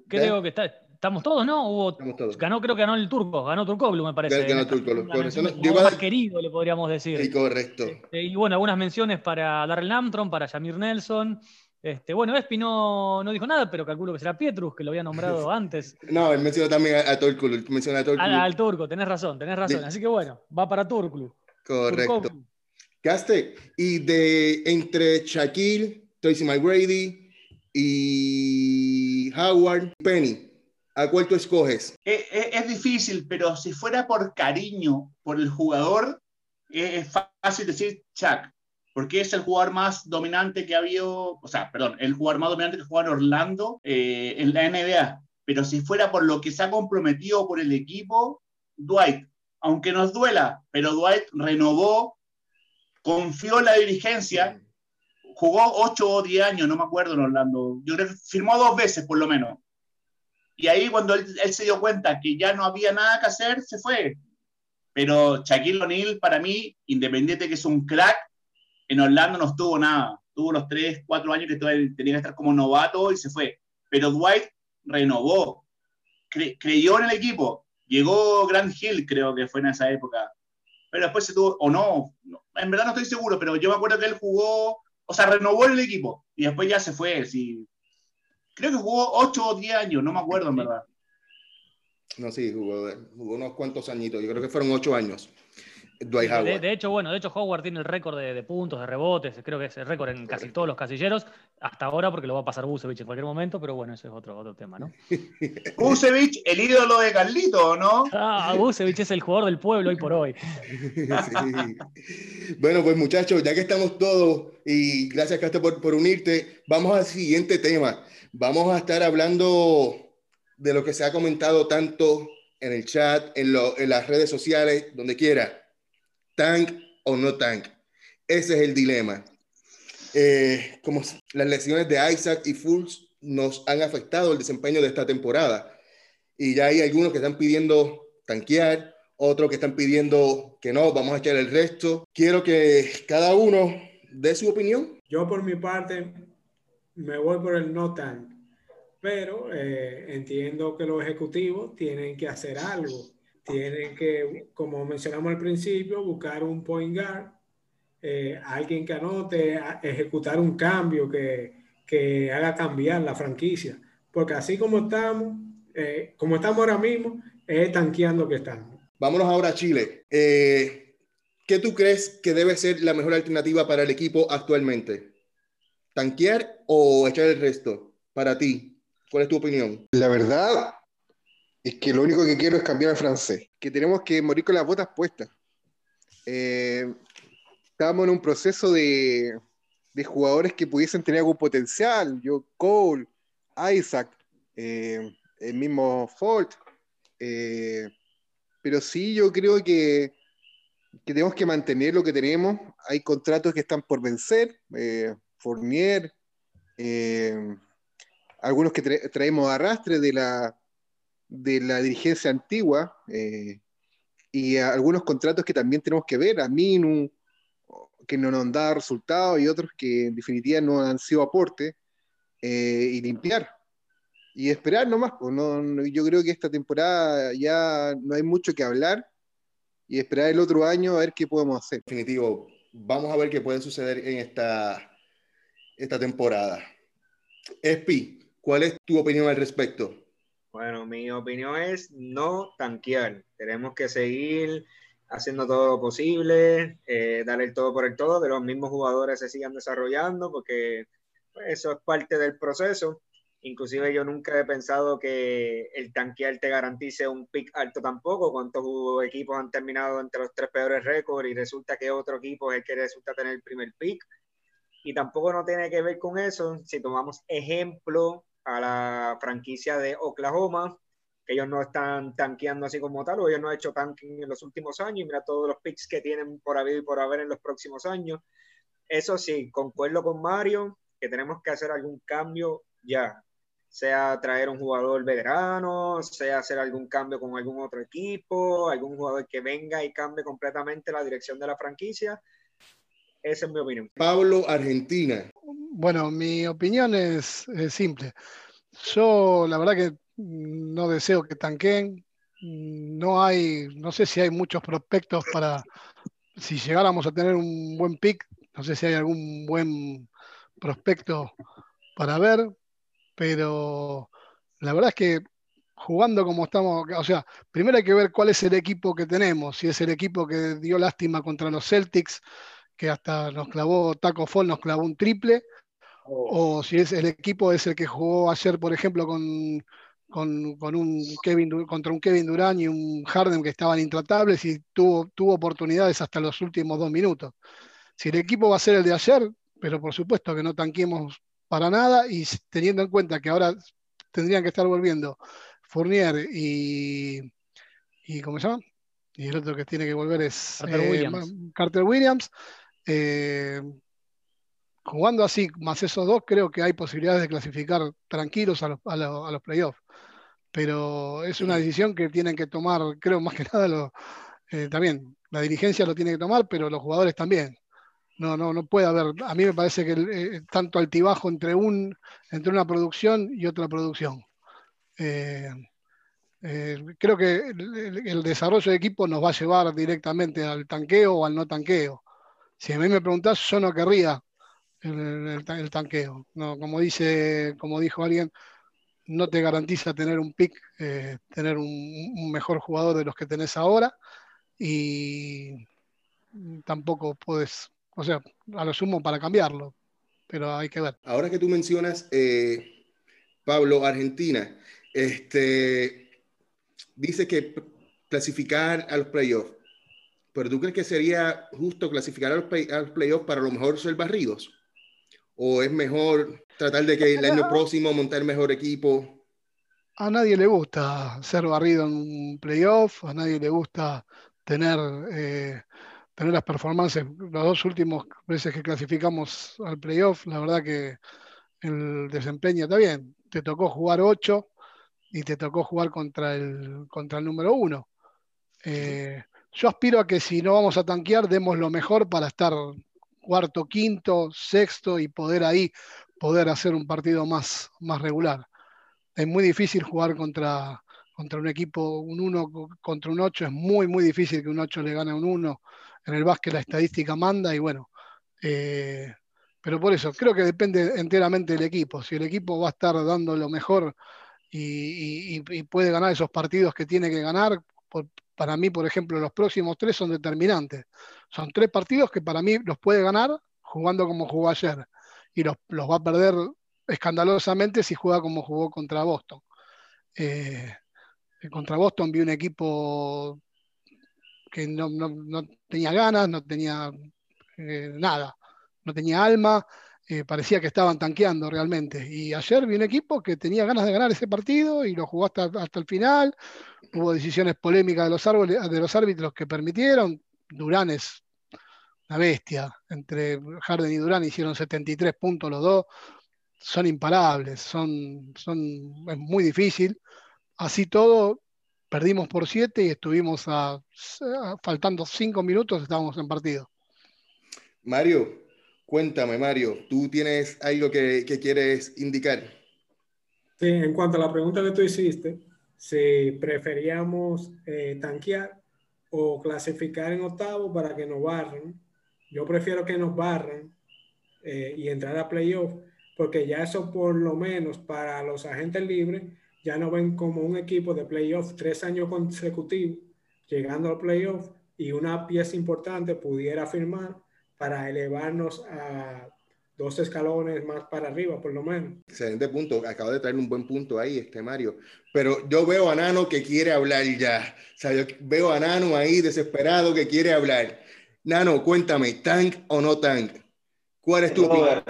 Creo que está, Estamos todos, ¿no? Hubo, Ganó, creo que ganó el turco, ganó Turcoglu, me parece. Ganó Turcoglu. más querido, le podríamos decir. Sí, correcto. Este, y bueno, algunas menciones para Darrell Lamtron, para Yamir Nelson. Este, bueno, Espi no, no, dijo nada, pero calculo que será Pietrus, que lo había nombrado antes. No, él mencionó también a, a Turklu. Menciona a Al, turco, tenés razón, tenés razón. Así que bueno, va para Turklu. Correcto. Caste, y de entre Shaquille, Tracy McGrady y Howard Penny, ¿A cuál tú escoges? Es, difícil, pero si fuera por cariño por el jugador, es, fácil decir Chuck, porque es el jugador más dominante que ha habido, o sea, perdón, el jugador más dominante que juega en Orlando eh, en la NBA. Pero si fuera por lo que se ha comprometido por el equipo, Dwight, aunque nos duela, pero Dwight renovó, confió en la dirigencia, jugó 8 o 10 años, no me acuerdo en Orlando. Yo creo que firmó dos veces por lo menos y ahí cuando él, se dio cuenta que ya no había nada que hacer, se fue. Pero Shaquille O'Neal, para mí, independiente que es un crack, en Orlando no estuvo nada. Tuvo los tres, cuatro años que tenía que estar como novato y se fue. Pero Dwight renovó, creyó en el equipo. Llegó Grant Hill, creo que fue en esa época. Pero después se tuvo, o no, en verdad no estoy seguro, pero yo me acuerdo que él jugó, o sea, renovó el equipo y después ya se fue. Sí, Creo que jugó 8 o 10 años, no me acuerdo en verdad. No, sí, jugó, unos cuantos añitos, yo creo que fueron 8 años. Dwight Howard. De, hecho, bueno, de hecho Howard tiene el récord de, puntos, de rebotes, creo que es el récord en casi todos los casilleros, hasta ahora porque lo va a pasar Busevich en cualquier momento, pero bueno, eso es otro, otro tema, ¿no? Busevich, el ídolo de Carlito, ¿no? Ah, Busevich es el jugador del pueblo hoy por hoy. Bueno, pues muchachos, ya que estamos todos, y gracias Castro por, por unirte, vamos al siguiente tema. Vamos a estar hablando de lo que se ha comentado tanto en el chat, en, en las redes sociales, donde quiera. Tank o no tank. Ese es el dilema. Eh, como las lesiones de Isaac y Fools nos han afectado el desempeño de esta temporada. Y ya hay algunos que están pidiendo tanquear, otros que están pidiendo que no, vamos a echar el resto. Quiero que cada uno dé su opinión. Yo por mi parte me voy por el no tank, pero eh, entiendo que los ejecutivos tienen que hacer algo. Tienen que, como mencionamos al principio, buscar un point guard, eh, alguien que anote, ejecutar un cambio que, que haga cambiar la franquicia. Porque así como estamos, eh, como estamos ahora mismo, es tanqueando que estamos. Vámonos ahora a Chile. Eh, ¿Qué tú crees que debe ser la mejor alternativa para el equipo actualmente? ¿Tanquear o echar el resto? Para ti, ¿cuál es tu opinión? La verdad es que lo único que quiero es cambiar al francés, que tenemos que morir con las botas puestas. Eh, estamos en un proceso de, de, jugadores que pudiesen tener algún potencial. Yo, Cole, Isaac, eh, el mismo Ford. Eh, pero sí, yo creo que, que, tenemos que mantener lo que tenemos. Hay contratos que están por vencer. Eh, Fournier, algunos que traemos arrastre de la, de la dirigencia antigua. y algunos contratos que también tenemos que ver. A Minu, que no nos han dado resultados y otros que en definitiva no han sido aporte. y limpiar y esperar nomás. Pues no, yo creo que esta temporada ya no hay mucho que hablar y esperar el otro año a ver qué podemos hacer. Definitivo, vamos a ver qué puede suceder en esta, esta temporada. Espi, ¿cuál es tu opinión al respecto? Bueno, mi opinión es no tanquear. Tenemos que seguir haciendo todo lo posible, eh, dar el todo por el todo, que los mismos jugadores se sigan desarrollando, porque pues, eso es parte del proceso. Inclusive yo nunca he pensado que el tanquear te garantice un pick alto tampoco. ¿Cuántos equipos han terminado entre los tres peores récords y resulta que otro equipo es el que resulta tener el primer pick? Y tampoco no tiene que ver con eso. Si tomamos ejemplo a la franquicia de Oklahoma, que ellos no están tanqueando así como tal, o ellos no han hecho tanking en los últimos años, y mira todos los picks que tienen por haber y por haber en los próximos años. Eso sí, concuerdo con Mario, que tenemos que hacer algún cambio ya sea traer un jugador veterano, sea hacer algún cambio con algún otro equipo, algún jugador que venga y cambie completamente la dirección de la franquicia. Esa es mi opinión. Pablo, Argentina. Bueno, mi opinión es, simple. Yo la verdad que no deseo que tanquen. No hay, no sé si hay muchos prospectos para, si llegáramos a tener un buen pick, no sé si hay algún buen prospecto para ver pero la verdad es que jugando como estamos, o sea, primero hay que ver cuál es el equipo que tenemos, si es el equipo que dio lástima contra los Celtics, que hasta nos clavó Taco Fall, nos clavó un triple, oh. o si es el equipo es el que jugó ayer, por ejemplo, con, con, un Kevin, contra un Kevin Durant y un Harden que estaban intratables y tuvo, tuvo oportunidades hasta los últimos dos minutos. Si el equipo va a ser el de ayer, pero por supuesto que no tanquemos para nada y teniendo en cuenta que ahora tendrían que estar volviendo Fournier y, y ¿cómo se llama? Y el otro que tiene que volver es Carter Williams. Eh, eh, jugando así, más esos dos, creo que hay posibilidades de clasificar tranquilos a los, a los, playoffs. Pero es una decisión que tienen que tomar, creo más que nada, lo, eh, también la dirigencia lo tiene que tomar, pero los jugadores también. No, no, no puede haber. A mí me parece que eh, tanto altibajo entre, un, entre una producción y otra producción. Eh, eh, creo que el, desarrollo de equipo nos va a llevar directamente al tanqueo o al no tanqueo. Si a mí me preguntás, yo no querría el, tanqueo. No, como, dice, como dijo alguien, no te garantiza tener un pick, tener un mejor jugador de los que tenés ahora y tampoco puedes o sea, a lo sumo para cambiarlo, pero hay que ver. Ahora que tú mencionas, eh, Pablo, Argentina, este, dice que clasificar a los playoffs, pero ¿tú crees que sería justo clasificar a los, playoffs para a lo mejor ser barridos? ¿O es mejor tratar de que el año próximo montar mejor equipo? a nadie le gusta ser barrido en un playoff, a nadie le gusta tener, eh, tener las performances. Los dos últimos veces que clasificamos al playoff, la verdad que el desempeño está bien. Te tocó jugar 8 y te tocó jugar contra el, contra el número 1. Eh, yo aspiro a que si no vamos a tanquear, demos lo mejor para estar cuarto, quinto, sexto y poder ahí poder hacer un partido más, más regular es muy difícil jugar contra, contra un equipo, un 1 contra un 8, es muy, muy difícil que un 8 le gane a un 1. En el básquet la estadística manda y bueno, eh, pero por eso creo que depende enteramente del equipo. Si el equipo va a estar dando lo mejor y, puede ganar esos partidos que tiene que ganar, para mí, por ejemplo, los próximos tres son determinantes. Son tres partidos que para mí los puede ganar jugando como jugó ayer y los, los va a perder escandalosamente si juega como jugó contra Boston. Eh, contra Boston vi un equipo que no, tenía ganas, no tenía eh, nada, no tenía alma, eh, parecía que estaban tanqueando realmente. Y ayer vi un equipo que tenía ganas de ganar ese partido y lo jugó hasta, hasta el final. Hubo decisiones polémicas de los, árboles, de los árbitros que permitieron. Durán es una bestia. Entre Harden y Durán hicieron 73 puntos los dos son imparables, son, son, es muy difícil. Así todo, perdimos por siete y estuvimos a, faltando cinco minutos, estábamos en partido. Mario, cuéntame, Mario, ¿tú tienes algo que, quieres indicar? Sí, en cuanto a la pregunta que tú hiciste, si preferíamos eh, tanquear o clasificar en octavo para que nos barren, yo prefiero que nos barren eh, y entrar a playoff porque ya eso por lo menos para los agentes libres ya no ven como un equipo de playoff tres años consecutivos llegando al playoff y una pieza importante pudiera firmar para elevarnos a dos escalones más para arriba, por lo menos. Excelente punto. Acabo de traer un buen punto ahí, este Mario. Pero yo veo a Nano que quiere hablar ya. O sea, yo veo a Nano ahí desesperado que quiere hablar. Nano, cuéntame, ¿tank o no tank? ¿Cuál es tu opinión?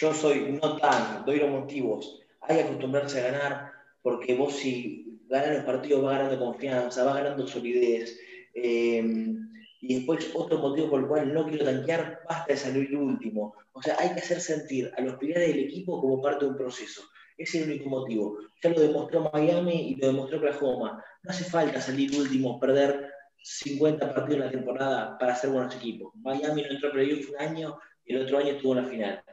yo soy no tan, doy los motivos. Hay que acostumbrarse a ganar, porque vos si ganas los partidos vas ganando confianza, vas ganando solidez. Em, y después otro motivo por el cual no quiero tanquear, basta de salir último. O sea, hay que hacer sentir a los pilares del equipo como parte de un proceso. Ese es el único motivo. Ya lo demostró Miami y lo demostró Oklahoma. No hace falta salir último, perder 50 partidos en la temporada para ser buenos equipos. Miami no entró a un año y el otro año estuvo en la final.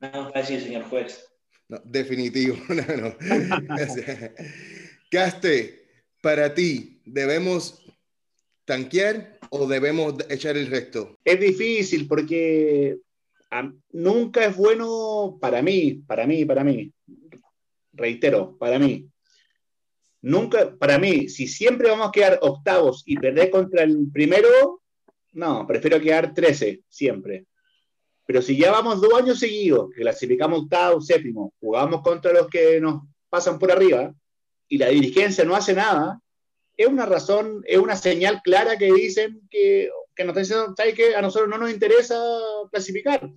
No, fácil, señor juez. definitivo, Caste, para ti, ¿debemos tanquear o debemos echar el resto? Es difícil porque nunca es bueno para mí, para mí, para mí. Reitero, para mí. Nunca, para mí, si siempre vamos a quedar octavos y perder contra el primero, no, prefiero quedar 13, siempre. Pero si ya vamos dos años seguidos, clasificamos octavo, séptimo, jugamos contra los que nos pasan por arriba y la dirigencia no hace nada, es una razón, es una señal clara que dicen que, que nos dicen, que a nosotros no nos interesa clasificar.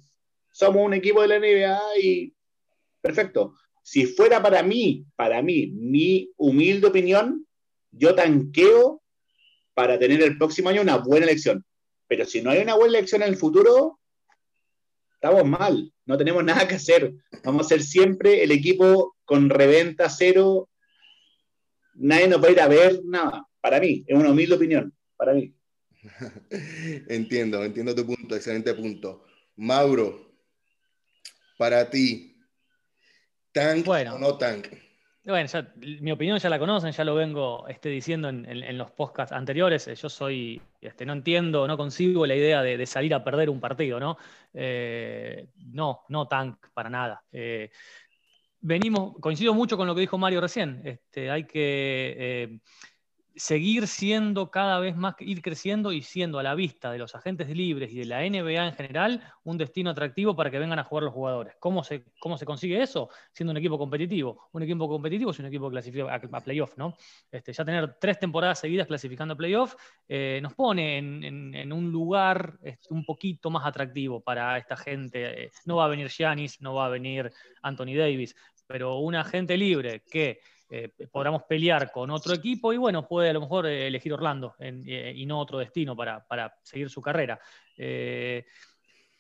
Somos un equipo de la NBA y perfecto. Si fuera para mí, para mí, mi humilde opinión, yo tanqueo para tener el próximo año una buena elección. Pero si no hay una buena elección en el futuro, estamos mal, no tenemos nada que hacer. Vamos a ser siempre el equipo con reventa cero. Nadie nos va a ir a ver nada. Para mí, es una humilde opinión. Para mí. entiendo, entiendo tu punto, excelente punto. Mauro, para ti, ¿tank o no tank? Bueno, mi opinión ya la conocen, ya lo vengo este, diciendo en, los podcasts anteriores. Eh, yo soy, este, no entiendo, no consigo la idea de, salir a perder un partido, ¿no? Eh, no, no tank para nada. Eh, venimos, coincido mucho con lo que dijo Mario recién. Este, hay que seguir siendo cada vez más, ir creciendo y siendo a la vista de los agentes libres y de la NBA en general un destino atractivo para que vengan a jugar los jugadores. ¿Cómo se, cómo se consigue eso? Siendo un equipo competitivo. Un equipo competitivo es un equipo clasificado a, playoff, ¿no? Este, ya tener tres temporadas seguidas clasificando a playoff eh, nos pone en, un lugar este, un poquito más atractivo para esta gente. Eh, no va a venir Giannis, no va a venir Anthony Davis, pero un agente libre que eh, pelear con otro equipo y bueno, puede a lo mejor elegir Orlando y no otro destino para, seguir su carrera.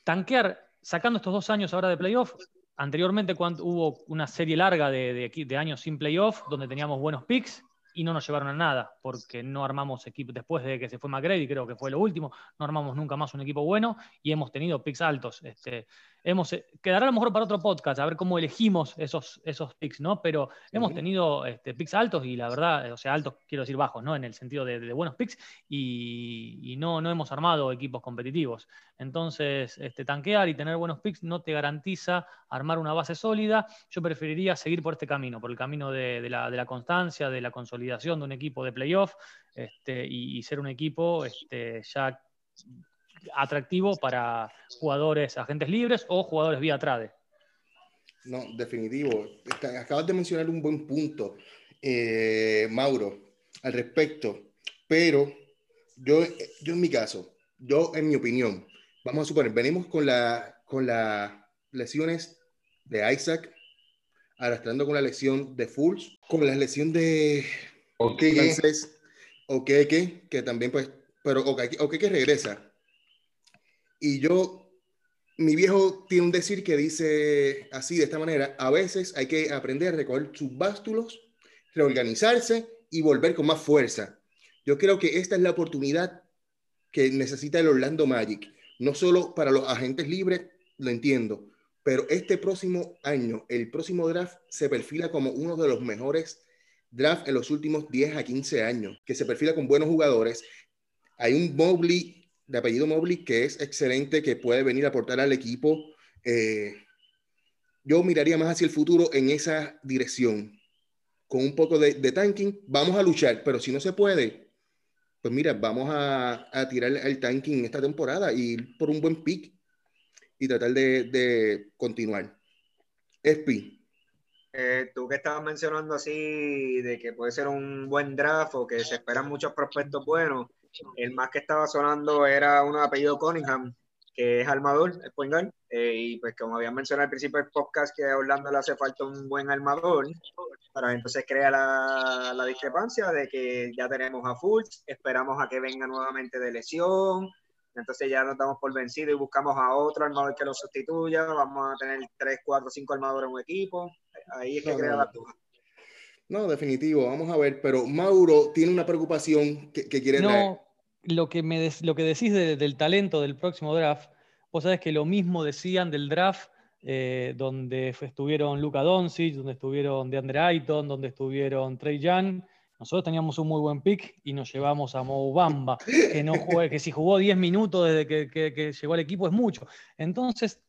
tanquear, sacando estos dos años ahora de playoff, anteriormente cuando hubo una serie larga de, de años sin playoff, donde teníamos buenos picks, y no nos llevaron a nada, porque no armamos equipo, después de que se fue McGrady, creo que fue lo último, no armamos nunca más un equipo bueno y hemos tenido picks altos. Este, hemos, eh, quedará a lo mejor para otro podcast, a ver cómo elegimos esos, esos picks, ¿no? Pero hemos tenido este, picks altos y la verdad, o sea, altos quiero decir bajos, ¿no? En el sentido de, buenos picks y, no, no hemos armado equipos competitivos. Entonces, este, tanquear y tener buenos picks no te garantiza armar una base sólida. Yo preferiría seguir por este camino, por el camino de, la, constancia, de la consolidación de un equipo de playoff este, y, ser un equipo este, ya atractivo para jugadores agentes libres o jugadores vía trade. No, definitivo. Acabas de mencionar un buen punto, eh, Mauro, al respecto. Pero yo, yo en mi caso, yo en mi opinión, vamos a suponer, venimos con, la, con las lesiones de Isaac, arrastrando con la lesión de Fools, con la lesión de okay. francés, que, que también pues, pero ok, que regresa. Y yo, mi viejo tiene un decir que dice así, de esta manera, a veces hay que aprender a recoger sus bástulos, reorganizarse y volver con más fuerza. Yo creo que esta es la oportunidad que necesita el Orlando Magic, no solo para los agentes libres, lo entiendo, pero este próximo año, el próximo draft se perfila como uno de los mejores drafts en los últimos 10 a 15 años, que se perfila con buenos jugadores. Hay un Mobley de apellido Mobley que es excelente, que puede venir a aportar al equipo. Eh, yo miraría más hacia el futuro en esa dirección. Con un poco de, tanking, vamos a luchar, pero si no se puede, pues mira, vamos a, tirar el tanking esta temporada y ir por un buen pick y tratar de, continuar. Espi. Eh, tú que estabas mencionando así de que puede ser un buen draft o que se esperan muchos prospectos buenos, el más que estaba sonando era un apellido Cunningham, que es armador, es point eh, y pues como había mencionado al principio del podcast, que a Orlando le hace falta un buen armador, para entonces crea la, la discrepancia de que ya tenemos a Fultz, esperamos a que venga nuevamente de lesión, entonces ya nos damos por vencido y buscamos a otro armador que lo sustituya, vamos a tener 3, 4, 5 armadores en un equipo, ahí es que crea la duda. No, definitivo, vamos a ver, pero Mauro tiene una preocupación que, quiere no, Lo que, me lo que decís del talento del próximo draft, vos sabés que lo mismo decían del draft eh, donde estuvieron Luca Doncic, donde estuvieron DeAndre Ayton, donde estuvieron Trey Young. Nosotros teníamos un muy buen pick y nos llevamos a Mo Bamba, que, no que si jugó 10 minutos desde que, que, llegó al equipo es mucho. Entonces,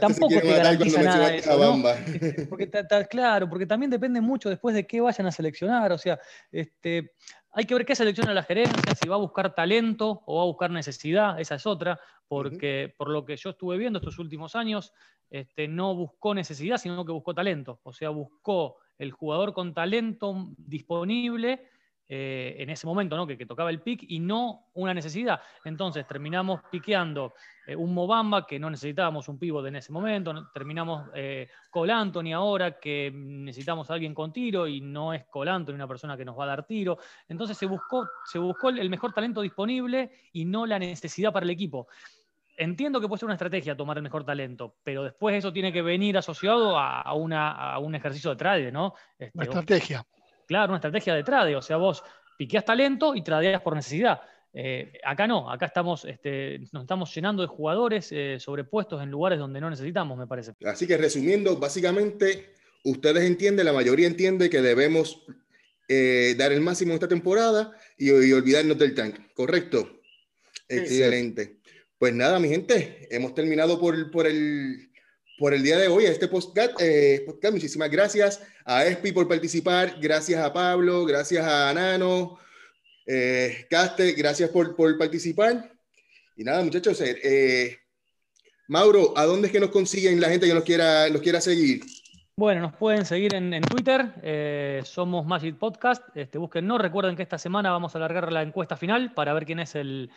tampoco te garantiza nada eso, Porque claro, porque también depende mucho después de qué vayan a seleccionar, o sea, este, hay que ver qué selecciona la gerencia, si va a buscar talento o va a buscar necesidad, esa es otra, porque por lo que yo estuve viendo estos últimos años, este, no buscó necesidad, sino que buscó talento, o sea, buscó el jugador con talento disponible eh, en ese momento, ¿no? que, tocaba el pick y no una necesidad. Entonces terminamos piqueando eh, un Mobamba que no necesitábamos un pívot en ese momento, terminamos eh, Col Anthony ahora que necesitamos a alguien con tiro y no es Col Anthony una persona que nos va a dar tiro. Entonces se buscó, se buscó el mejor talento disponible y no la necesidad para el equipo entiendo que puede ser una estrategia tomar el mejor talento, pero después eso tiene que venir asociado a, un ejercicio de trade, ¿no? Este, una estrategia. Claro, una estrategia de trade. O sea, vos piqueas talento y tradeas por necesidad. Eh, acá no, acá estamos, este, nos estamos llenando de jugadores eh, sobrepuestos en lugares donde no necesitamos, me parece. Así que resumiendo, básicamente, ustedes entienden, la mayoría entiende que debemos eh, dar el máximo esta temporada y, olvidarnos del tank, ¿correcto? Excelente. Pues nada, mi gente, hemos terminado por, por el por el día de hoy, a este eh, podcast, Muchísimas gracias a Espi por participar, gracias a Pablo, gracias a Nano, eh, Caste, gracias por, por, participar. Y nada, muchachos, eh, Mauro, ¿a dónde es que nos consiguen la gente que nos quiera, nos quiera seguir? Bueno, nos pueden seguir en, Twitter, eh, somos Magic Podcast. Este, busquen, no recuerden que esta semana vamos a alargar la encuesta final para ver quién es el,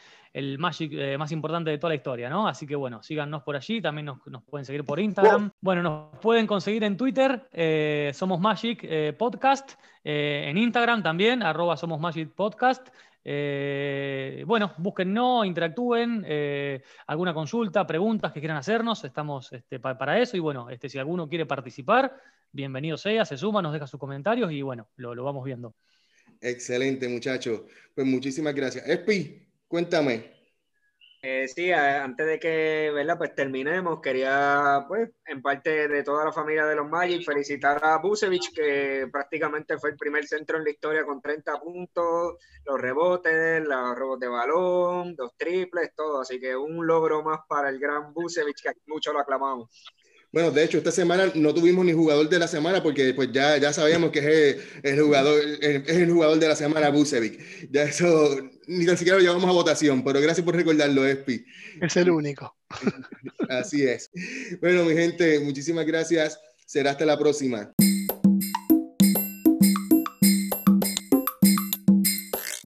Magic eh, más importante de toda la historia, ¿no? Así que bueno, síganos por allí, también nos, pueden seguir por Instagram. Bueno, nos pueden conseguir en Twitter, eh, somos Magic Podcast, en Instagram también, arroba somos Magic Podcast. Eh, bueno, búsquennos, interactúen, eh, alguna consulta, preguntas que quieran hacernos, estamos este, para eso. Y bueno, este, si alguno quiere participar, bienvenido sea, se suma, nos deja sus comentarios y bueno, lo, lo vamos viendo. Excelente, muchachos. Pues muchísimas gracias. Espi, cuéntame, eh, sí, antes de que ¿verdad? Pues terminemos, quería, pues, en parte de toda la familia de los Magic, felicitar a Busevich, que prácticamente fue el primer centro en la historia con 30 puntos, los rebotes, los robos de balón, dos triples, todo. Así que un logro más para el gran Busevich, que mucho lo aclamamos. Bueno, de hecho, esta semana no tuvimos ni jugador de la semana porque pues ya, ya sabíamos que es el, jugador, es el jugador de la semana, Busevic. Ya eso ni tan siquiera lo llevamos a votación, pero gracias por recordarlo, Espi. Es el único. Así es. Bueno, mi gente, muchísimas gracias. Será hasta la próxima.